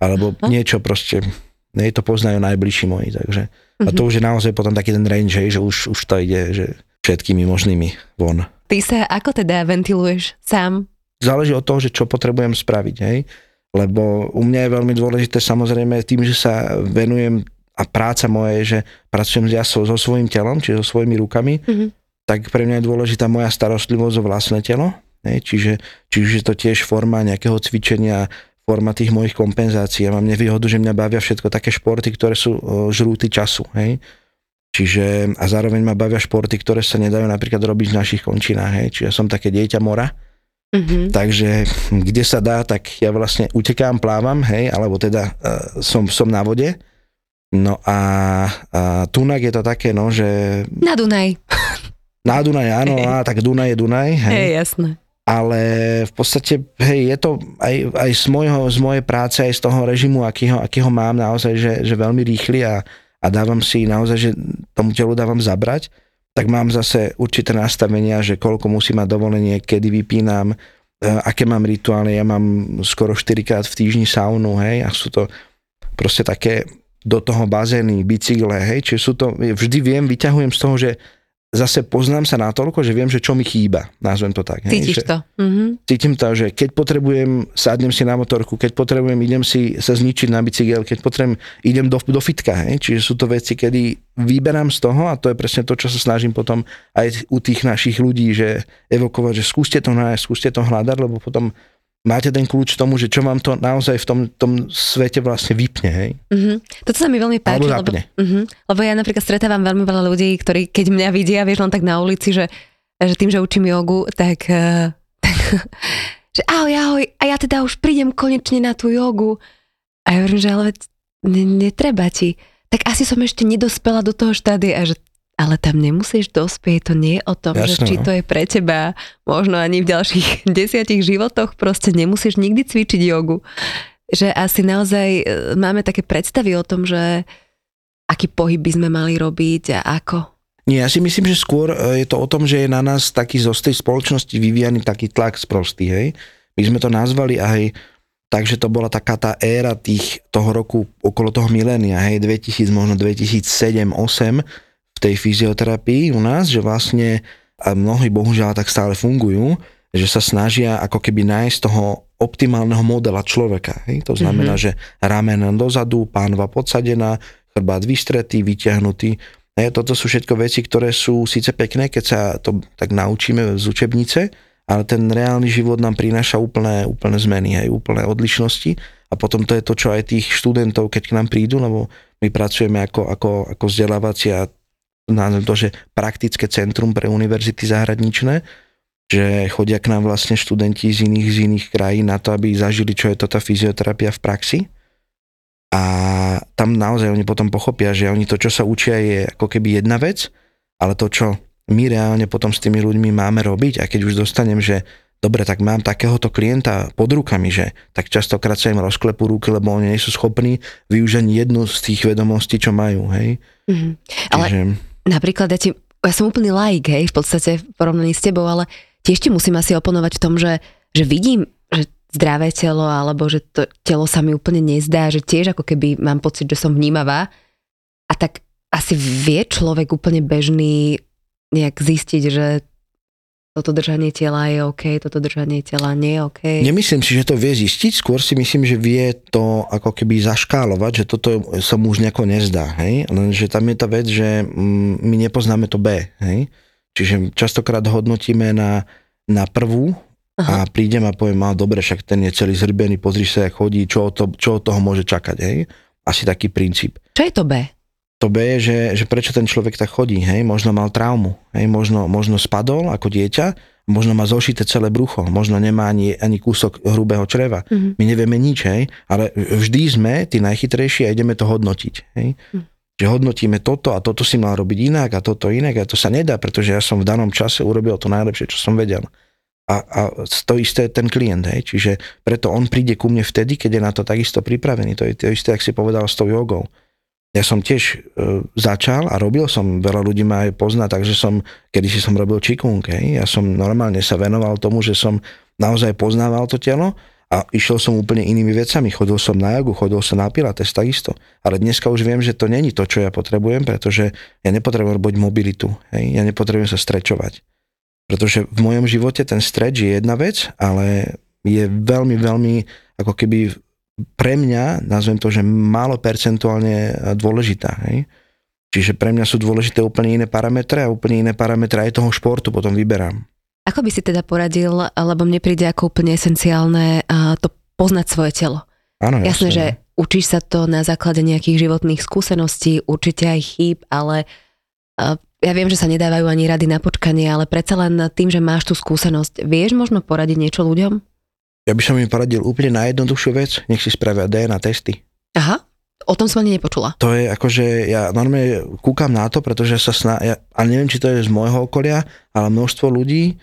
alebo niečo proste, nie to poznajú najbližší moji, takže. A to mhm. už je naozaj potom taký ten range, že už, už to ide, že všetkými možnými von. Ty sa ako teda ventiluješ sám? Záleží od toho, že čo potrebujem spraviť, hej. Lebo u mňa je veľmi dôležité samozrejme tým, že sa venujem a práca moja je, že pracujem ja so, so svojím telom, čiže so svojimi rukami, mm-hmm tak pre mňa je dôležitá moja starostlivosť o vlastné telo, ne? čiže, čiže to tiež forma nejakého cvičenia, forma tých mojich kompenzácií. Ja mám nevýhodu, že mňa bavia všetko také športy, ktoré sú žrúty času. Hej? Čiže, a zároveň ma bavia športy, ktoré sa nedajú napríklad robiť v našich končinách. Hej? Čiže som také dieťa mora. Mm-hmm. Takže kde sa dá, tak ja vlastne utekám, plávam, hej, alebo teda uh, som, som na vode. No a, a tunak je to také, no, že... Na Dunaj. *laughs* Na Dunaj, áno, á, tak Dunaj je Dunaj. Hej, hey, jasné. Ale v podstate, hej, je to aj, aj z, mojho, z mojej práce, aj z toho režimu, akýho, akýho mám naozaj, že, že veľmi rýchly a, a dávam si naozaj, že tomu telu dávam zabrať, tak mám zase určité nastavenia, že koľko musí mať dovolenie, kedy vypínam, e, aké mám rituály, ja mám skoro 4 krát v týždni saunu, hej, a sú to proste také do toho bazény, bicykle, hej, čiže sú to, vždy viem, vyťahujem z toho, že zase poznám sa natoľko, že viem, že čo mi chýba, nazvem to tak. Cítiš hej, to. Mm-hmm. Cítim to, že keď potrebujem, sadnem si na motorku, keď potrebujem, idem si sa zničiť na bicykel, keď potrebujem, idem do, do fitka. Hej. Čiže sú to veci, kedy vyberám z toho a to je presne to, čo sa snažím potom aj u tých našich ľudí, že evokovať, že skúste to nájsť, skúste to hľadať, lebo potom máte ten kľúč tomu, že čo vám to naozaj v tom, tom svete vlastne vypne, hej? Uh-huh. Toto sa mi veľmi páči, lebo, uh-huh, lebo ja napríklad stretávam veľmi veľa ľudí, ktorí keď mňa vidia, vieš len tak na ulici, že, že tým, že učím jogu, tak, uh, tak *laughs* že ahoj, ahoj, a ja teda už prídem konečne na tú jogu. A ja hovorím, že ale ne, netreba ti. Tak asi som ešte nedospela do toho štádia že ale tam nemusíš dospieť, to nie je o tom, Jasne, že či no. to je pre teba možno ani v ďalších *laughs* desiatich životoch, proste nemusíš nikdy cvičiť jogu. Že asi naozaj e, máme také predstavy o tom, že aký pohyb by sme mali robiť a ako. Nie, ja si myslím, že skôr e, je to o tom, že je na nás taký zo tej spoločnosti vyvíjaný taký tlak sprostý, hej. My sme to nazvali aj takže to bola taká tá éra tých, toho roku okolo toho milénia, hej, 2000, možno 2007, 2008, v tej fyzioterapii u nás, že vlastne a mnohí bohužiaľ tak stále fungujú, že sa snažia ako keby nájsť toho optimálneho modela človeka. Hej? To znamená, mm-hmm. že ramen dozadu, pánva podsadená, chrbát vystretý, vyťahnutý. Hej, toto sú všetko veci, ktoré sú síce pekné, keď sa to tak naučíme z učebnice, ale ten reálny život nám prináša úplné, úplné zmeny, aj úplné odlišnosti a potom to je to, čo aj tých študentov, keď k nám prídu, lebo my pracujeme ako, ako, ako vzdelávacia to, že praktické centrum pre univerzity zahraničné, že chodia k nám vlastne študenti z iných, z iných krajín na to, aby zažili, čo je to tá fyzioterapia v praxi. A tam naozaj oni potom pochopia, že oni to, čo sa učia, je ako keby jedna vec, ale to, čo my reálne potom s tými ľuďmi máme robiť a keď už dostanem, že dobre, tak mám takéhoto klienta pod rukami, že tak častokrát sa im rozklepú ruky, lebo oni nie sú schopní využiť jednu z tých vedomostí, čo majú, hej. Mm-hmm. Ale Čiže... napríklad ja, ti, ja som úplný laik, hej, v podstate v porovnaní s tebou, ale tiež ti musím asi oponovať v tom, že, že vidím, že zdravé telo, alebo že to telo sa mi úplne nezdá, že tiež ako keby mám pocit, že som vnímavá. A tak asi vie človek úplne bežný nejak zistiť, že toto držanie tela je OK, toto držanie tela nie je OK. Nemyslím si, že to vie zistiť, skôr si myslím, že vie to ako keby zaškálovať, že toto sa mu už nejako nezdá, hej? Lenže tam je tá vec, že mm, my nepoznáme to B, hej? Čiže častokrát hodnotíme na, na prvú Aha. a prídem a poviem, a dobre, však ten je celý zrbený, pozri sa, jak chodí, čo, to, čo od toho môže čakať, hej? Asi taký princíp. Čo je to B? To B je, že, že prečo ten človek tak chodí, hej, možno mal traumu, hej, možno, možno spadol ako dieťa, možno má zošité celé brucho, možno nemá ani, ani kúsok hrubého čreva. Mm-hmm. My nevieme nič, hej, ale vždy sme tí najchytrejší a ideme to hodnotiť, hej. Mm. Že hodnotíme toto a toto si mal robiť inak a toto inak a to sa nedá, pretože ja som v danom čase urobil to najlepšie, čo som vedel. A, a to isté je ten klient, hej, čiže preto on príde ku mne vtedy, keď je na to takisto pripravený. To je to isté, ak si povedal s tou jogou ja som tiež e, začal a robil som, veľa ľudí ma aj pozná, takže som, kedy si som robil čikung, hej, ja som normálne sa venoval tomu, že som naozaj poznával to telo a išiel som úplne inými vecami, chodil som na jogu, chodil som na pilates takisto, ale dneska už viem, že to není to, čo ja potrebujem, pretože ja nepotrebujem robiť mobilitu, hej, ja nepotrebujem sa strečovať. Pretože v mojom živote ten streč je jedna vec, ale je veľmi, veľmi ako keby pre mňa, nazvem to, že málo percentuálne dôležitá. Hej? Čiže pre mňa sú dôležité úplne iné parametre a úplne iné parametre aj toho športu potom vyberám. Ako by si teda poradil, lebo mne príde ako úplne esenciálne to poznať svoje telo. Áno, jasné. jasné, že učíš sa to na základe nejakých životných skúseností, určite aj chýb, ale ja viem, že sa nedávajú ani rady na počkanie, ale predsa len tým, že máš tú skúsenosť, vieš možno poradiť niečo ľuďom? Ja by som im poradil úplne najjednoduchšiu vec, nech si spravia DNA testy. Aha, o tom som ani nepočula. To je akože, ja normálne kúkam na to, pretože sa sná, ja, ale neviem, či to je z môjho okolia, ale množstvo ľudí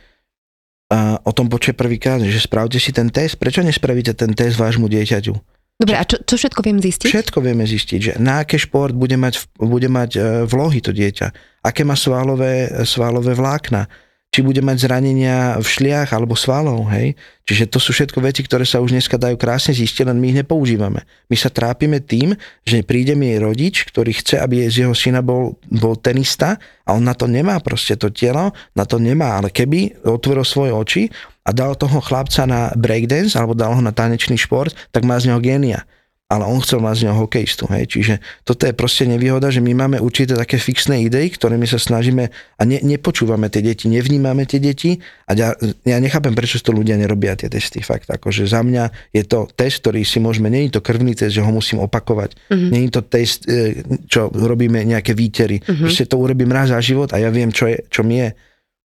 a o tom počuje prvýkrát, že spravte si ten test. Prečo nespravíte ten test vášmu dieťaťu? Dobre, a čo, čo všetko viem zistiť? Všetko vieme zistiť, že na aké šport bude mať, bude mať e, vlohy to dieťa, aké má svalové, svalové vlákna, či bude mať zranenia v šliach alebo svalov, hej. Čiže to sú všetko veci, ktoré sa už dneska dajú krásne zistiť, len my ich nepoužívame. My sa trápime tým, že príde mi rodič, ktorý chce, aby z jeho syna bol, bol tenista a on na to nemá proste to telo, na to nemá, ale keby otvoril svoje oči a dal toho chlapca na breakdance alebo dal ho na tanečný šport, tak má z neho génia ale on chcel mať z neho hokejistu. Hej. Čiže toto je proste nevýhoda, že my máme určité také fixné idei, ktorými sa snažíme a ne, nepočúvame tie deti, nevnímame tie deti a ja, ja nechápem, prečo to ľudia nerobia tie testy. Fakt, akože za mňa je to test, ktorý si môžeme, je to krvný test, že ho musím opakovať, mm-hmm. je to test, e, čo robíme nejaké výtery. Mm-hmm. Proste to urobím raz za život a ja viem, čo, je, čo mi je.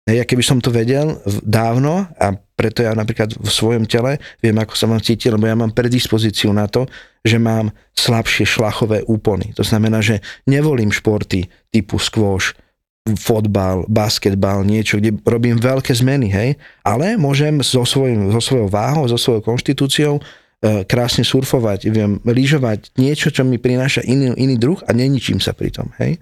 Ja keby som to vedel dávno a preto ja napríklad v svojom tele viem, ako sa mám cítiť, lebo ja mám predispozíciu na to, že mám slabšie šlachové úpony. To znamená, že nevolím športy typu squash, fotbal, basketbal, niečo, kde robím veľké zmeny, hej, ale môžem so, svojím, so svojou váhou, so svojou konštitúciou e, krásne surfovať, viem lyžovať niečo, čo mi prináša iný, iný druh a neničím sa pri tom, hej.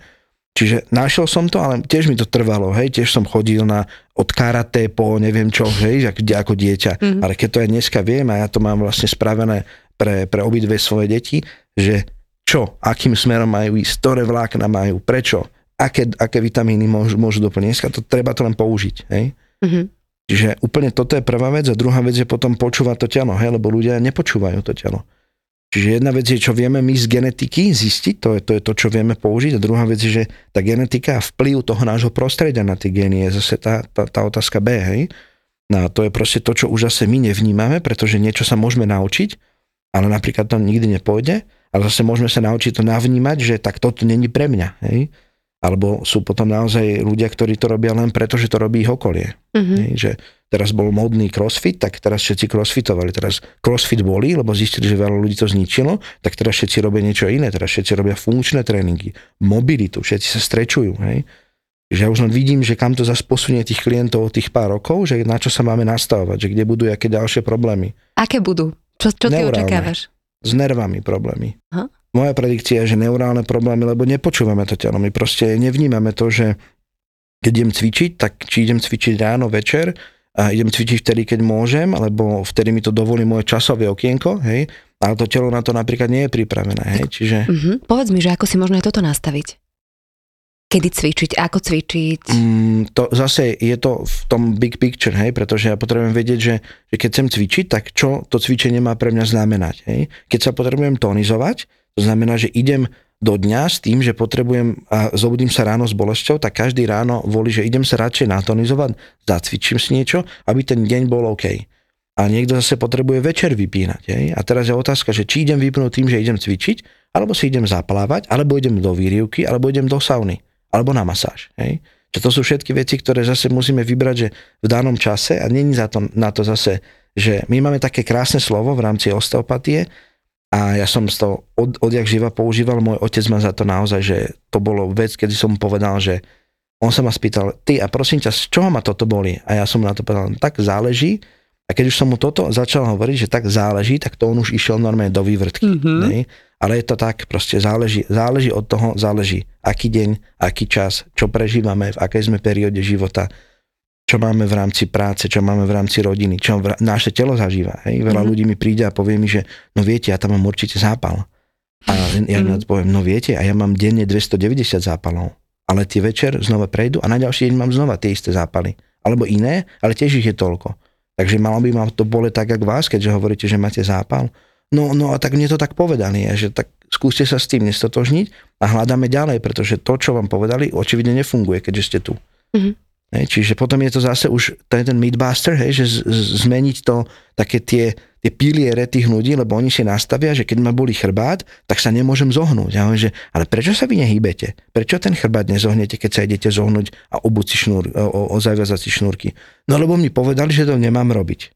Čiže našiel som to, ale tiež mi to trvalo, hej, tiež som chodil na od karate po neviem čo, hej, ako, dieťa. Mm. Ale keď to aj dneska viem a ja to mám vlastne spravené pre, pre obidve svoje deti, že čo, akým smerom majú ísť, ktoré vlákna majú, prečo, aké, aké vitamíny môžu, môžu doplniť. Dneska to treba to len použiť. Hej? Mhm. Čiže úplne toto je prvá vec a druhá vec je potom počúvať to telo, hej? lebo ľudia nepočúvajú to telo. Čiže jedna vec je, čo vieme my z genetiky zistiť, to je, to je to, čo vieme použiť a druhá vec je, že tá genetika a vplyv toho nášho prostredia na tie gény je zase tá, tá, tá otázka B, hej? No to je proste to, čo už zase my nevnímame, pretože niečo sa môžeme naučiť, ale napríklad to nikdy nepôjde, ale zase môžeme sa naučiť to navnímať, že tak toto není pre mňa, hej? Alebo sú potom naozaj ľudia, ktorí to robia len preto, že to robí ich okolie. Mhm. Hej, že teraz bol modný crossfit, tak teraz všetci crossfitovali. Teraz crossfit boli, lebo zistili, že veľa ľudí to zničilo, tak teraz všetci robia niečo iné. Teraz všetci robia funkčné tréningy, mobilitu, všetci sa strečujú. Hej. Že ja už len vidím, že kam to zase posunie tých klientov o tých pár rokov, že na čo sa máme nastavovať, že kde budú aké ďalšie problémy. Aké budú? Čo, čo ty Neurálne. očakávaš? S nervami problémy. Aha. Moja predikcia je, že neurálne problémy, lebo nepočúvame to telo. My proste nevnímame to, že keď idem cvičiť, tak či idem cvičiť ráno, večer, a idem cvičiť vtedy, keď môžem, alebo vtedy mi to dovolí moje časové okienko, hej, ale to telo na to napríklad nie je pripravené, hej, čiže Mhm. Povedz mi, že ako si možno aj toto nastaviť. Kedy cvičiť, ako cvičiť. mm, to zase je to v tom big picture, hej, pretože ja potrebujem vedieť, že, že keď chcem cvičiť, tak čo to cvičenie má pre mňa znamenať, hej. Keď sa potrebujem tonizovať, to znamená, že idem do dňa s tým, že potrebujem a zobudím sa ráno s bolesťou, tak každý ráno volí, že idem sa radšej natonizovať, zacvičím si niečo, aby ten deň bol OK. A niekto zase potrebuje večer vypínať. Hej? A teraz je otázka, že či idem vypnúť tým, že idem cvičiť, alebo si idem zaplávať, alebo idem do výrivky, alebo idem do sauny, alebo na masáž. Hej? Že to sú všetky veci, ktoré zase musíme vybrať, že v danom čase a není za to, na to zase, že my máme také krásne slovo v rámci osteopatie, a ja som z toho od, odjak živa používal, môj otec ma za to naozaj, že to bolo vec, kedy som povedal, že on sa ma spýtal, ty a prosím ťa, z čoho ma toto boli? A ja som na to povedal, tak záleží. A keď už som mu toto začal hovoriť, že tak záleží, tak to on už išiel normálne do vývrtky. Mhm. Nej? Ale je to tak, proste záleží, záleží od toho, záleží aký deň, aký čas, čo prežívame, v akej sme perióde života, čo máme v rámci práce, čo máme v rámci rodiny, čo vr- naše telo zažíva. Hej? Veľa Mhm. ľudí mi príde a povie mi, že no viete, ja tam mám určite zápal. A *laughs* ja Mhm. mm. poviem, no viete, a ja mám denne 290 zápalov. Ale tie večer znova prejdú a na ďalší deň mám znova tie isté zápaly. Alebo iné, ale tiež ich je toľko. Takže malo by ma to bole tak, ako vás, keďže hovoríte, že máte zápal. No, no a tak mne to tak povedali, že tak skúste sa s tým nestotožniť a hľadáme ďalej, pretože to, čo vám povedali, očividne nefunguje, keďže ste tu. Mhm. Hej, čiže potom je to zase už ten, ten midbuster, hej, že z, z, zmeniť to, také tie, tie piliere tých ľudí, lebo oni si nastavia, že keď ma boli chrbát, tak sa nemôžem zohnúť. Ja hovorím, že, ale prečo sa vy nehýbete? Prečo ten chrbát nezohnete, keď sa idete zohnúť a obuť šnúr, o, o, o si šnúrky? No lebo mi povedali, že to nemám robiť.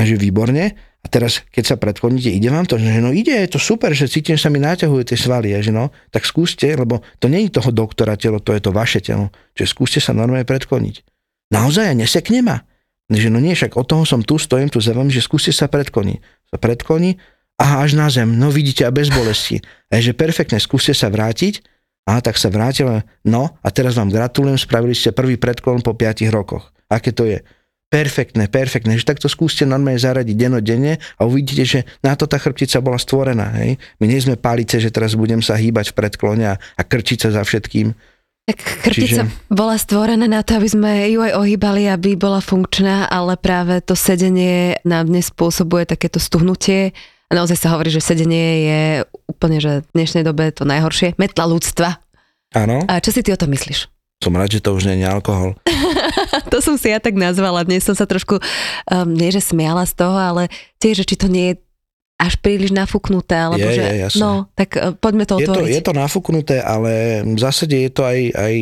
Takže výborne. A teraz, keď sa predchodníte, ide vám to? Že no ide, je to super, že cítim, že sa mi naťahujú tie svaly. A že no, tak skúste, lebo to je toho doktora telo, to je to vaše telo. Čiže skúste sa normálne predkloniť. Naozaj, a nesekne ma. Že no nie, však od toho som tu, stojím tu za vami, že skúste sa predkloniť. Sa predkloní, aha, až na zem, no vidíte, a bez bolesti. A že perfektne, skúste sa vrátiť, aha, tak sa vrátila, no a teraz vám gratulujem, spravili ste prvý predklon po 5 rokoch. Aké to je? Perfektné, perfektné, že takto skúste normálne zaradiť dennodenne a uvidíte, že na to tá chrbtica bola stvorená. Hej? My nie sme palice, že teraz budem sa hýbať v predklone a, a krčiť sa za všetkým. Tak chrbtica Čiže- bola stvorená na to, aby sme ju aj ohýbali, aby bola funkčná, ale práve to sedenie nám dnes spôsobuje takéto stuhnutie. A naozaj sa hovorí, že sedenie je úplne, že v dnešnej dobe to najhoršie. Metla ľudstva. Áno, A čo si ty o tom myslíš? Som rád, že to už nie je alkohol. *laughs* to som si ja tak nazvala. Dnes som sa trošku, um, nie že smiala z toho, ale tiež, že či to nie je až príliš nafúknuté, alebo Je, že... je, no, tak uh, poďme to Je to, je to nafúknuté, ale v zásade je to aj, aj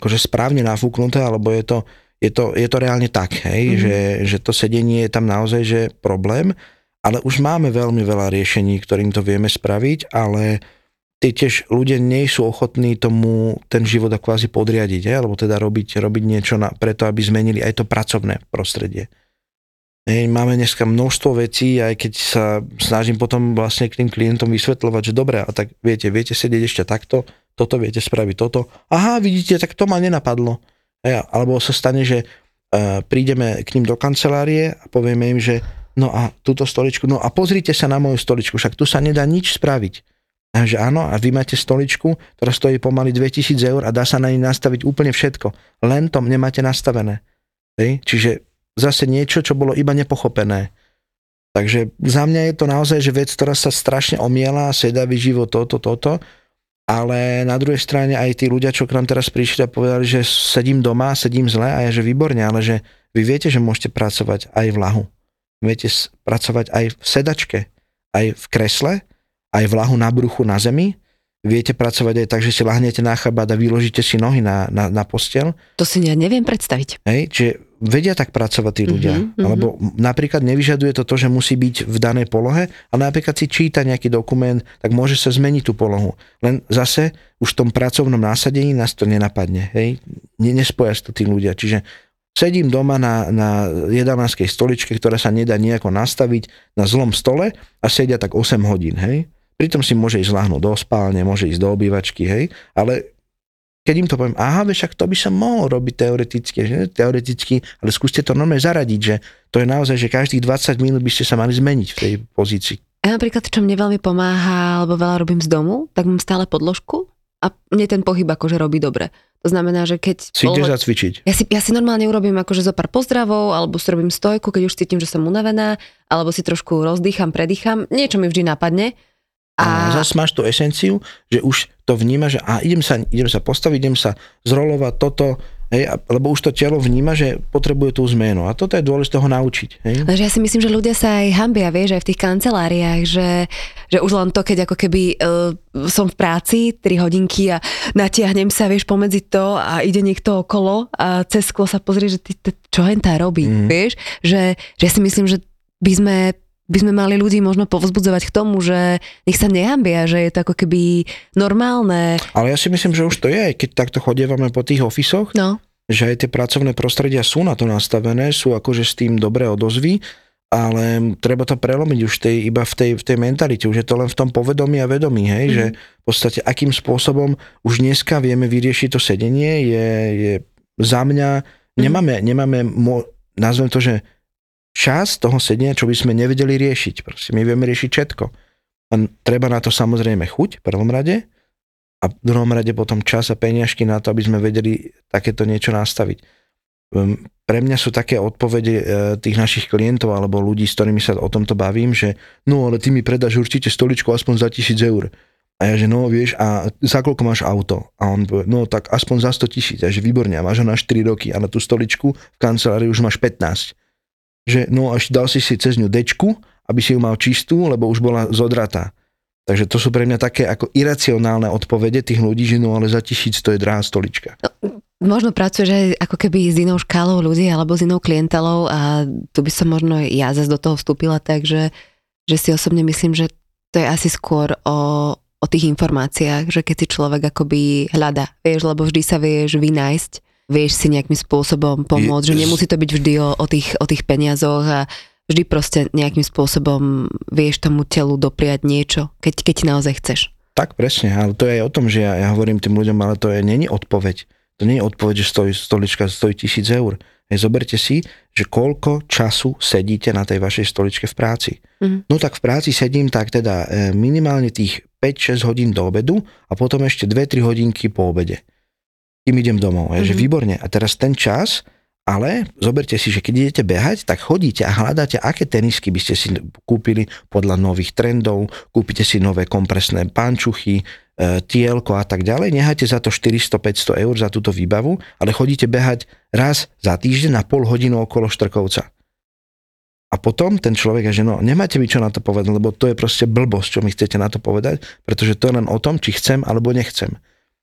akože správne nafúknuté, alebo je to, je to, je to reálne tak, hej, Mhm. mm. že, že to sedenie je tam naozaj že problém, ale už máme veľmi veľa riešení, ktorým to vieme spraviť, ale tiež ľudia nie sú ochotní tomu ten život ako kvázi podriadiť, hej, alebo teda robiť, robiť niečo na, preto, aby zmenili aj to pracovné prostredie. Hej, máme dneska množstvo vecí, aj keď sa snažím potom vlastne k tým klientom vysvetľovať, že dobre, a tak viete, viete sedieť ešte takto, toto viete spraviť, toto. Aha, vidíte, tak to ma nenapadlo. Hej, alebo sa stane, že uh, prídeme k ním do kancelárie a povieme im, že no a túto stoličku, no a pozrite sa na moju stoličku, však tu sa nedá nič spraviť. A že áno, a vy máte stoličku, ktorá stojí pomaly 2000 eur a dá sa na nej nastaviť úplne všetko. Len tom nemáte nastavené. Hej? Čiže zase niečo, čo bolo iba nepochopené. Takže za mňa je to naozaj, že vec, ktorá sa strašne omiela, sedavý život, toto, toto, ale na druhej strane aj tí ľudia, čo k nám teraz prišli a povedali, že sedím doma, sedím zle a ja, že výborne, ale že vy viete, že môžete pracovať aj v lahu. Viete pracovať aj v sedačke, aj v kresle, aj v lahu na bruchu na zemi. Viete pracovať aj tak, že si lahnete na chrbát a vyložíte si nohy na, na, na postel. To si ja neviem predstaviť. Hej, čiže vedia tak pracovať tí ľudia. Mm-hmm, Alebo napríklad nevyžaduje to to, že musí byť v danej polohe, ale napríklad si číta nejaký dokument, tak môže sa zmeniť tú polohu. Len zase už v tom pracovnom násadení nás to nenapadne. Hej? Nespoja to tí ľudia. Čiže sedím doma na, na jedalanskej stoličke, ktorá sa nedá nejako nastaviť na zlom stole a sedia tak 8 hodín. Hej? Pritom si môže ísť láhnuť do spálne, môže ísť do obývačky, hej, ale keď im to poviem, aha, však to by sa mohol robiť teoreticky, že? teoreticky, ale skúste to normálne zaradiť, že to je naozaj, že každých 20 minút by ste sa mali zmeniť v tej pozícii. Ja napríklad, čo mne veľmi pomáha, alebo veľa robím z domu, tak mám stále podložku a mne ten pohyb akože robí dobre. To znamená, že keď... Si ideš zacvičiť. Ja si, ja si normálne urobím akože zo pár pozdravov, alebo si robím stojku, keď už cítim, že som unavená, alebo si trošku rozdýcham, predýcham. Niečo mi vždy napadne a, a zase máš tú esenciu, že už to vníma, že a idem sa, idem sa postaviť, idem sa zrolovať toto, hej, lebo už to telo vníma, že potrebuje tú zmenu. A toto je dôležité ho naučiť. Hej. Ja si myslím, že ľudia sa aj hambia, vieš, aj v tých kanceláriách, že, že už len to, keď ako keby uh, som v práci 3 hodinky a natiahnem sa, vieš, pomedzi to a ide niekto okolo a cez sklo sa pozrie, že ty čo hen tá robí, mm. vieš, že, že ja si myslím, že by sme by sme mali ľudí možno povzbudzovať k tomu, že nech sa nehambia, že je to ako keby normálne. Ale ja si myslím, že už to je, keď takto chodievame po tých ofisoch, no. že aj tie pracovné prostredia sú na to nastavené, sú akože s tým dobré odozvy, ale treba to prelomiť už tej, iba v tej, v tej mentalite, už je to len v tom povedomí a vedomí, hej, mm. že v podstate akým spôsobom už dneska vieme vyriešiť to sedenie, je, je za mňa, mm. nemáme, nemáme, nazvem to, že čas toho sedenia, čo by sme nevedeli riešiť. Proste my vieme riešiť všetko. Len treba na to samozrejme chuť v prvom rade a v druhom rade potom čas a peniažky na to, aby sme vedeli takéto niečo nastaviť. Ehm, pre mňa sú také odpovede e, tých našich klientov alebo ľudí, s ktorými sa o tomto bavím, že no ale ty mi predáš určite stoličku aspoň za tisíc eur. A ja, že no, vieš, a za koľko máš auto? A on povie, no tak aspoň za 100 tisíc. Ja, že výborne, a máš ho na 4 roky a na tú stoličku v kancelárii už máš 15 že no až dal si si cez ňu dečku, aby si ju mal čistú, lebo už bola zodratá. Takže to sú pre mňa také ako iracionálne odpovede tých ľudí, že no ale za tisíc to je drahá stolička. No, možno pracuješ aj ako keby s inou škálou ľudí alebo s inou klientelou a tu by som možno ja zase do toho vstúpila tak, že, že si osobne myslím, že to je asi skôr o, o tých informáciách, že keď si človek akoby hľada, vieš, lebo vždy sa vieš vynájsť vieš si nejakým spôsobom pomôcť, že nemusí to byť vždy o, o, tých, o tých peniazoch a vždy proste nejakým spôsobom vieš tomu telu dopriať niečo, keď, keď naozaj chceš. Tak presne, ale to je aj o tom, že ja, ja hovorím tým ľuďom, ale to je není odpoveď. To nie je odpoveď, že stojí, stolička stojí tisíc eur. Hej, zoberte si, že koľko času sedíte na tej vašej stoličke v práci. Mm. No tak v práci sedím tak teda e, minimálne tých 5-6 hodín do obedu a potom ešte 2-3 hodinky po obede kým idem domov. Mm-hmm. Že výborne. A teraz ten čas, ale zoberte si, že keď idete behať, tak chodíte a hľadáte, aké tenisky by ste si kúpili podľa nových trendov, kúpite si nové kompresné pančuchy, e, tielko a tak ďalej. Nehajte za to 400-500 eur za túto výbavu, ale chodíte behať raz za týždeň na pol hodinu okolo Štrkovca. A potom ten človek, že no, nemáte mi čo na to povedať, lebo to je proste blbosť, čo mi chcete na to povedať, pretože to je len o tom, či chcem alebo nechcem.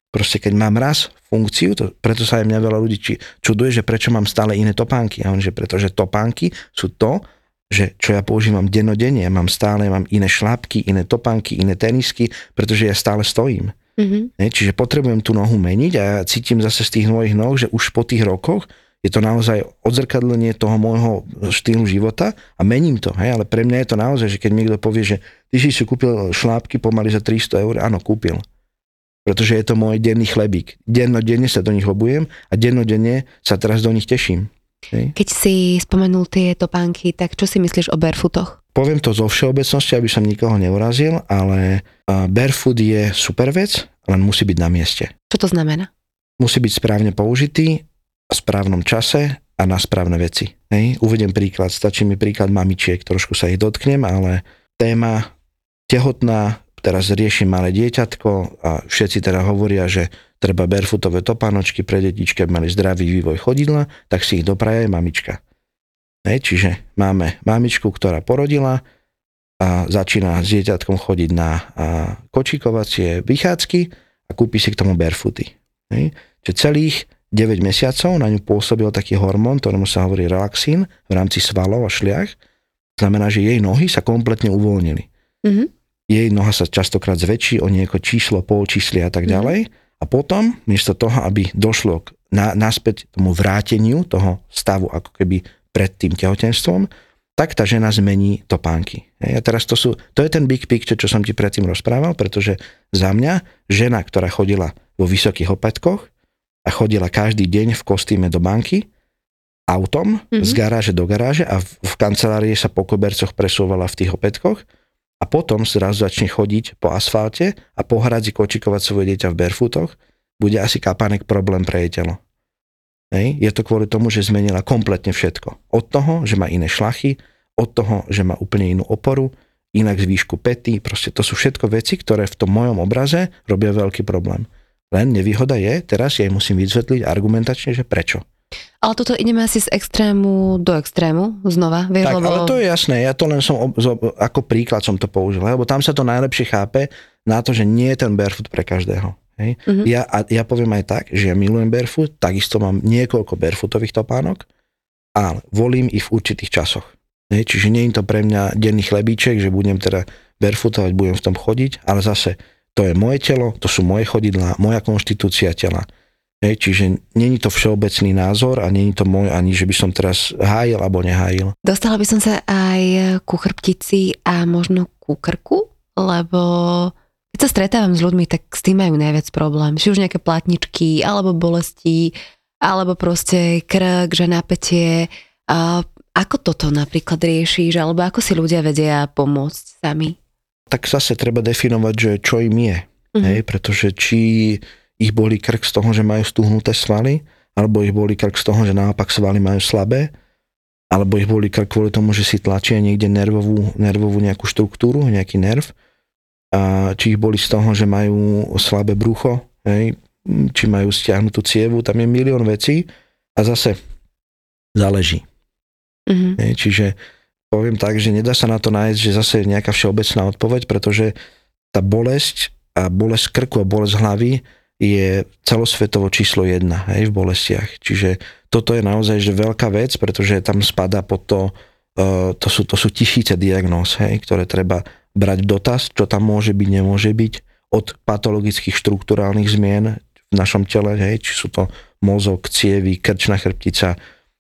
Proste keď mám raz funkciu, to, preto sa aj mňa veľa ľudí či, čuduje, že prečo mám stále iné topánky. A on, že pretože topánky sú to, že čo ja používam dennodenne, ja mám stále mám iné šlápky, iné topánky, iné tenisky, pretože ja stále stojím. Mm-hmm. Ne, čiže potrebujem tú nohu meniť a ja cítim zase z tých mojich noh, že už po tých rokoch je to naozaj odzrkadlenie toho môjho štýlu života a mením to. Hej? Ale pre mňa je to naozaj, že keď niekto povie, že ty si si kúpil šlápky pomaly za 300 eur, áno, kúpil pretože je to môj denný chlebík. Dennodenne sa do nich lobujem a dennodenne sa teraz do nich teším. Keď si spomenul tie topánky, tak čo si myslíš o barefootoch? Poviem to zo všeobecnosti, aby som nikoho neurazil, ale barefoot je super vec, len musí byť na mieste. Čo to znamená? Musí byť správne použitý, v správnom čase a na správne veci. Hej. Uvediem príklad, stačí mi príklad mamičiek, trošku sa ich dotknem, ale téma tehotná, teraz riešim malé dieťatko a všetci teda hovoria, že treba barefootové topánočky pre detičky, aby mali zdravý vývoj chodidla, tak si ich dopraje aj mamička. Hej, čiže máme mamičku, ktorá porodila a začína s dieťatkom chodiť na a, kočíkovacie vychádzky a kúpi si k tomu barefooty. Hej. Čiže celých 9 mesiacov na ňu pôsobil taký hormón, ktorému sa hovorí relaxín v rámci svalov a šliach. Znamená, že jej nohy sa kompletne uvoľnili. Mhm. Jej noha sa častokrát zväčší o nieko číslo, polčíslie a tak ďalej. A potom, miesto toho, aby došlo k na, naspäť tomu vráteniu toho stavu ako keby pred tým tehotenstvom, tak tá žena zmení topánky. Hej, a teraz to, sú, to je ten big picture, čo som ti predtým rozprával, pretože za mňa žena, ktorá chodila vo vysokých opätkoch a chodila každý deň v kostýme do banky, autom mm-hmm. z garáže do garáže a v, v kancelárii sa po kobercoch presúvala v tých opätkoch a potom zrazu začne chodiť po asfalte a po hradzi kočikovať svoje dieťa v barefootoch, bude asi kapanek problém pre jej telo. Hej? Je to kvôli tomu, že zmenila kompletne všetko. Od toho, že má iné šlachy, od toho, že má úplne inú oporu, inak z výšku pety, proste to sú všetko veci, ktoré v tom mojom obraze robia veľký problém. Len nevýhoda je, teraz ja jej musím vysvetliť argumentačne, že prečo. Ale toto ideme asi z extrému do extrému, znova. Vieš, Tak, lebo... ale to je jasné, ja to len som, ob- ako príklad som to použil, lebo tam sa to najlepšie chápe na to, že nie je ten barefoot pre každého. Hej? Mhm. Ja, a ja poviem aj tak, že ja milujem barefoot, takisto mám niekoľko barefootových topánok, ale volím ich v určitých časoch. Hej? Čiže nie je to pre mňa denný chlebíček, že budem teda barefootovať, budem v tom chodiť, ale zase to je moje telo, to sú moje chodidlá, moja konštitúcia tela. Hej, čiže není to všeobecný názor a není to môj ani, že by som teraz hájil alebo nehájil. Dostala by som sa aj ku chrbtici a možno ku krku, lebo keď sa stretávam s ľuďmi, tak s tým majú najviac problém. Či už nejaké platničky, alebo bolesti, alebo proste krk, že napätie. A ako toto napríklad riešiš, alebo ako si ľudia vedia pomôcť sami? Tak zase treba definovať, že čo im je. Mhm. Hej, pretože či ich boli krk z toho, že majú stuhnuté svaly, alebo ich boli krk z toho, že naopak svaly majú slabé, alebo ich boli krk kvôli tomu, že si tlačia niekde nervovú, nervovú nejakú štruktúru, nejaký nerv, a či ich boli z toho, že majú slabé brucho, hej, či majú stiahnutú cievu, tam je milión vecí a zase záleží. Mhm. Hej, čiže poviem tak, že nedá sa na to nájsť, že zase je nejaká všeobecná odpoveď, pretože tá bolesť a bolesť krku a bolesť hlavy je celosvetovo číslo jedna hej, v bolestiach. Čiže toto je naozaj že veľká vec, pretože tam spada pod to, uh, to, sú, to sú tisíce diagnóz, hej, ktoré treba brať dotaz, čo tam môže byť, nemôže byť, od patologických štruktúrálnych zmien v našom tele, hej, či sú to mozog, cievy, krčná chrbtica,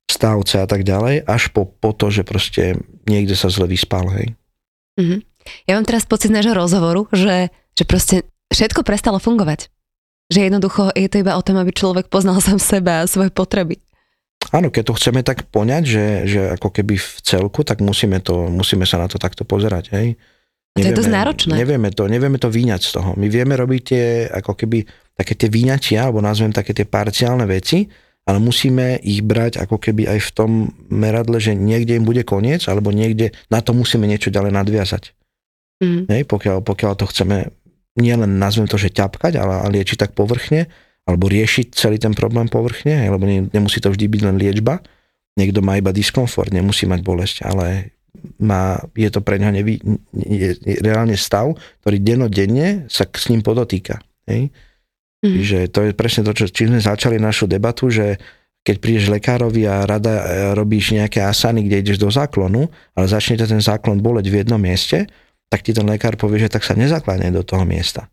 stavce a tak ďalej, až po, po to, že proste niekde sa zle vyspal, hej. Mhm. Ja mám teraz pocit nášho rozhovoru, že, že proste všetko prestalo fungovať. Že jednoducho je to iba o tom, aby človek poznal *laughs* sám seba a svoje potreby. Áno, keď to chceme tak poňať, že, že ako keby v celku, tak musíme, to, musíme sa na to takto pozerať, hej. A to je dosť náročné. Nevieme to, nevieme to vyňať z toho. My vieme robiť tie, ako keby, také tie vyňatia, alebo nazvem také tie parciálne veci, ale musíme ich brať ako keby aj v tom meradle, že niekde im bude koniec, alebo niekde na to musíme niečo ďalej nadviazať. Mhm. Hej, pokiaľ, pokiaľ to chceme nielen nazvem to, že ťapkať, ale, ale liečiť tak povrchne, alebo riešiť celý ten problém povrchne, lebo ne, nemusí to vždy byť len liečba. Niekto má iba diskomfort, nemusí mať bolesť, ale má, je to pre ňa nevy, je, je reálne stav, ktorý denodenne sa s ním podotýka. Hej? Mhm. Čiže to je presne to, čo, čím sme začali našu debatu, že keď prídeš lekárovi a rada e, robíš nejaké asany, kde ideš do záklonu, ale začne ten záklon boleť v jednom mieste, tak ti ten lekár povie, že tak sa nezakladne do toho miesta.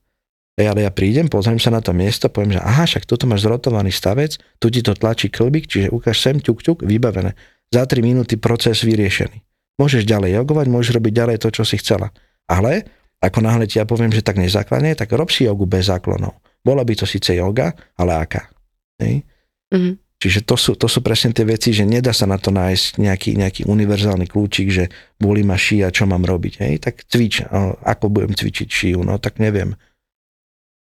Hej, ale ja prídem, pozriem sa na to miesto, poviem, že aha, však tuto máš zrotovaný stavec, tu ti to tlačí klbík, čiže ukáž sem, ťuk, ťuk, vybavené. Za 3 minúty proces vyriešený. Môžeš ďalej jogovať, môžeš robiť ďalej to, čo si chcela. Ale ako náhle ti ja poviem, že tak nezakladne, tak rob si jogu bez záklonov. Bola by to síce joga, ale aká. Mhm. Čiže to sú, to sú presne tie veci, že nedá sa na to nájsť nejaký, nejaký univerzálny kľúčik, že boli ma šia, čo mám robiť. Hej? Tak cvič, ako budem cvičiť šiju, no tak neviem.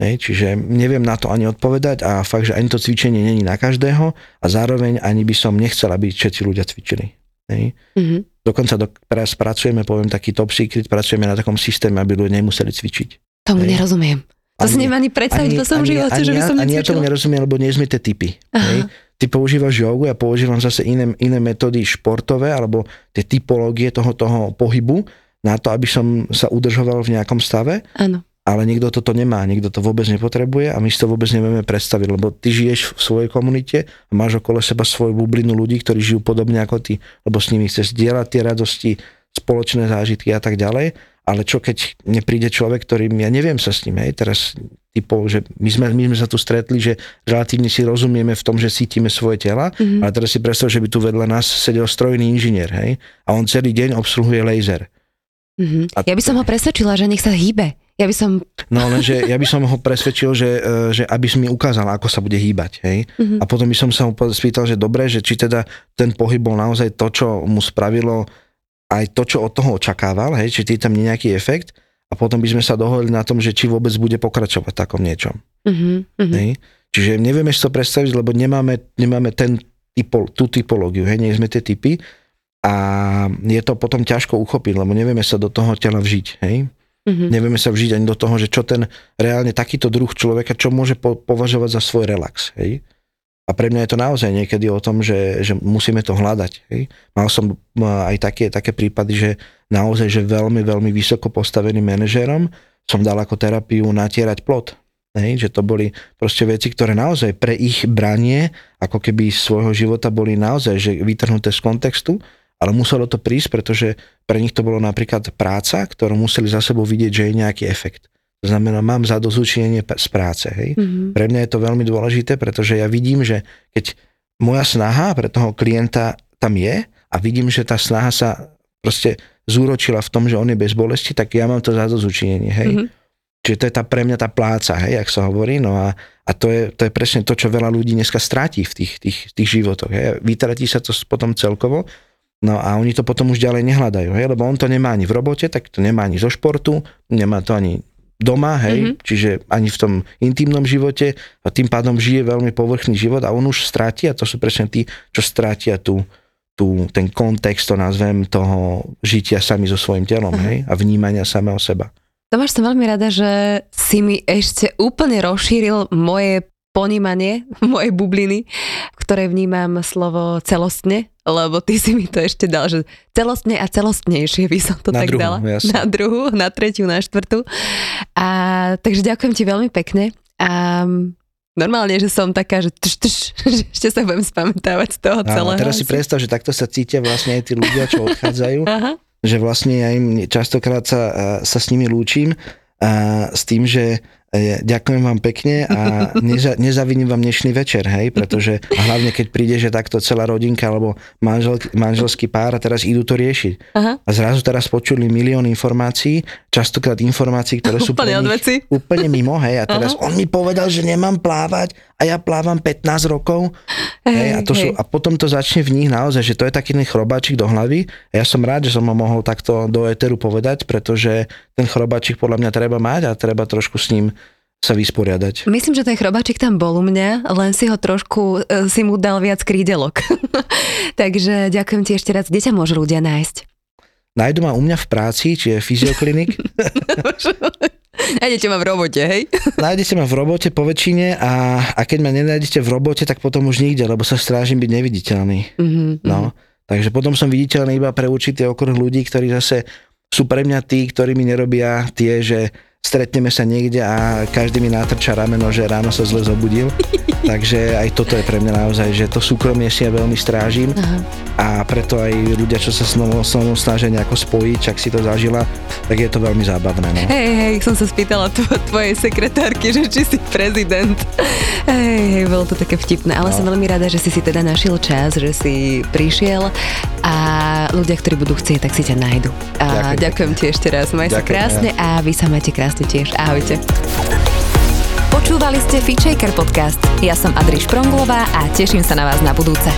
Hej? Čiže neviem na to ani odpovedať a fakt, že ani to cvičenie není na každého a zároveň ani by som nechcel, aby všetci ľudia cvičili. Hej? Mm-hmm. Dokonca do, teraz pracujeme, poviem taký top secret, pracujeme na takom systéme, aby ľudia nemuseli cvičiť. Tomu hej? nerozumiem. To si neviem ani predstaviť vo svojom živote, že by som Ani ja tomu nerozumiem, lebo nie sme tie typy. Hej? Ty používaš jogu, ja používam zase iné, iné metódy športové alebo tie typológie toho, toho pohybu na to, aby som sa udržoval v nejakom stave. Áno. Ale nikto toto nemá, nikto to vôbec nepotrebuje a my si to vôbec nevieme predstaviť, lebo ty žiješ v svojej komunite a máš okolo seba svoju bublinu ľudí, ktorí žijú podobne ako ty, lebo s nimi chceš zdieľať tie radosti, spoločné zážitky a tak ďalej ale čo keď nepríde človek, ktorým ja neviem sa s ním, hej, teraz typov, že my sme, my sme sa tu stretli, že relatívne si rozumieme v tom, že cítime svoje tela, mm-hmm. ale teraz si predstav, že by tu vedľa nás sedel strojný inžinier, hej, a on celý deň obsluhuje laser. Mm-hmm. A ja by som ho presvedčila, že nech sa hýbe. Ja by som... No lenže ja by som ho presvedčil, že, e, že aby si mi ukázal, ako sa bude hýbať. Hej? Mm-hmm. A potom by som sa ho spýtal, že dobre, že či teda ten pohyb bol naozaj to, čo mu spravilo aj to, čo od toho očakával, hej, či tam nejaký efekt a potom by sme sa dohodli na tom, že či vôbec bude pokračovať v takom niečom. Uh-huh, uh-huh. Hej. Čiže nevieme si to predstaviť, lebo nemáme, nemáme ten typo, tú typológiu, hej, nie sme tie typy a je to potom ťažko uchopiť, lebo nevieme sa do toho tela vžiť. Hej. Uh-huh. Nevieme sa vžiť ani do toho, že čo ten reálne takýto druh človeka, čo môže po, považovať za svoj relax. Hej. A pre mňa je to naozaj niekedy o tom, že, že musíme to hľadať. Hej. Mal som aj také, také prípady, že naozaj, že veľmi, veľmi vysoko postaveným manažérom som dal ako terapiu natierať plot. Hej, že to boli proste veci, ktoré naozaj pre ich branie, ako keby svojho života boli naozaj že vytrhnuté z kontextu, ale muselo to prísť, pretože pre nich to bolo napríklad práca, ktorú museli za sebou vidieť, že je nejaký efekt. To znamená, mám zadozučenie z práce. Hej. Mm-hmm. Pre mňa je to veľmi dôležité, pretože ja vidím, že keď moja snaha pre toho klienta tam je a vidím, že tá snaha sa proste zúročila v tom, že on je bez bolesti, tak ja mám to zadozučenie. Hej. Mm-hmm. Čiže to je tá pre mňa tá pláca, hej, jak sa hovorí. No a, a to, je, to je presne to, čo veľa ľudí dneska stráti v tých, tých, tých životoch. Hej. Vytratí sa to potom celkovo No a oni to potom už ďalej nehľadajú, hej, lebo on to nemá ani v robote, tak to nemá ani zo športu, nemá to ani doma, hej, mm-hmm. čiže ani v tom intimnom živote a tým pádom žije veľmi povrchný život a on už stráti a to sú presne tí, čo strátia tú, tú, ten kontext, to nazvem, toho žitia sami so svojím telom, uh-huh. hej, a vnímania samého seba. Tomáš, som veľmi rada, že si mi ešte úplne rozšíril moje ponímanie *laughs* mojej bubliny, v ktorej vnímam slovo celostne, lebo ty si mi to ešte dal, že celostne a celostnejšie by som to na tak druhú, dala. Jasne. Na druhú, na tretiu, na štvrtú. A, takže ďakujem ti veľmi pekne. A normálne, že som taká, že, tš, tš, *laughs* že ešte sa budem spamätávať z toho celého. A teraz si predstav, že takto sa cítia vlastne aj tí ľudia, čo odchádzajú. *laughs* Aha. Že vlastne ja im častokrát sa, sa s nimi lúčim a s tým, že ďakujem vám pekne a *laughs* neza, nezaviním vám dnešný večer, hej, pretože a hlavne keď príde, že takto celá rodinka alebo manžel, manželský pár a teraz idú to riešiť. Aha. A zrazu teraz počuli milión informácií, častokrát informácií, ktoré sú úplne, nich, úplne mimo, hej, a teraz Aha. on mi povedal, že nemám plávať a ja plávam 15 rokov. Hej, a, to hej. Sú, a potom to začne v nich naozaj, že to je taký ten chrobáčik do hlavy. A ja som rád, že som ho mohol takto do éteru povedať, pretože ten chrobáčik podľa mňa treba mať a treba trošku s ním sa vysporiadať. Myslím, že ten chrobačik tam bol u mňa, len si ho trošku, e, si mu dal viac krídelok. *laughs* Takže ďakujem ti ešte raz. Kde ťa môžu ľudia nájsť? Nájdu ma u mňa v práci, či je *laughs* fyzioklinik. *laughs* Nájdete ma v robote, hej? Nájdete ma v robote po väčšine a, a keď ma nenájdete v robote, tak potom už nikde, lebo sa strážim byť neviditeľný. Mm-hmm. No, takže potom som viditeľný iba pre určitý okruh ľudí, ktorí zase sú pre mňa tí, ktorí mi nerobia tie, že stretneme sa niekde a každý mi natrča rameno, že ráno sa zle zobudil. *laughs* Takže aj toto je pre mňa naozaj, že to súkromie si ja veľmi strážim Aha. a preto aj ľudia, čo sa s mnou, snažia nejako spojiť, čak si to zažila, tak je to veľmi zábavné. No. Hej, hej, som sa spýtala tvo, tvojej sekretárky, že či si prezident. Hej, hej, bolo to také vtipné, ale no. som veľmi rada, že si si teda našiel čas, že si prišiel a ľudia, ktorí budú chcieť, tak si ťa nájdu. A ďakujem, ďakujem ti ešte raz, maj sa krásne ja. a vy sa majte krásne tiež. Ahojte. Počúvali ste Feature podcast. Ja som Adriš Pronglová a teším sa na vás na budúce.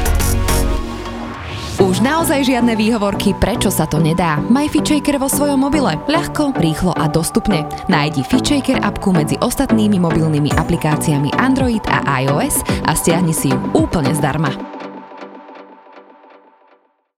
Už naozaj žiadne výhovorky, prečo sa to nedá. Maj FitShaker vo svojom mobile. Ľahko, rýchlo a dostupne. Nájdi FitShaker appku medzi ostatnými mobilnými aplikáciami Android a iOS a stiahni si ju úplne zdarma.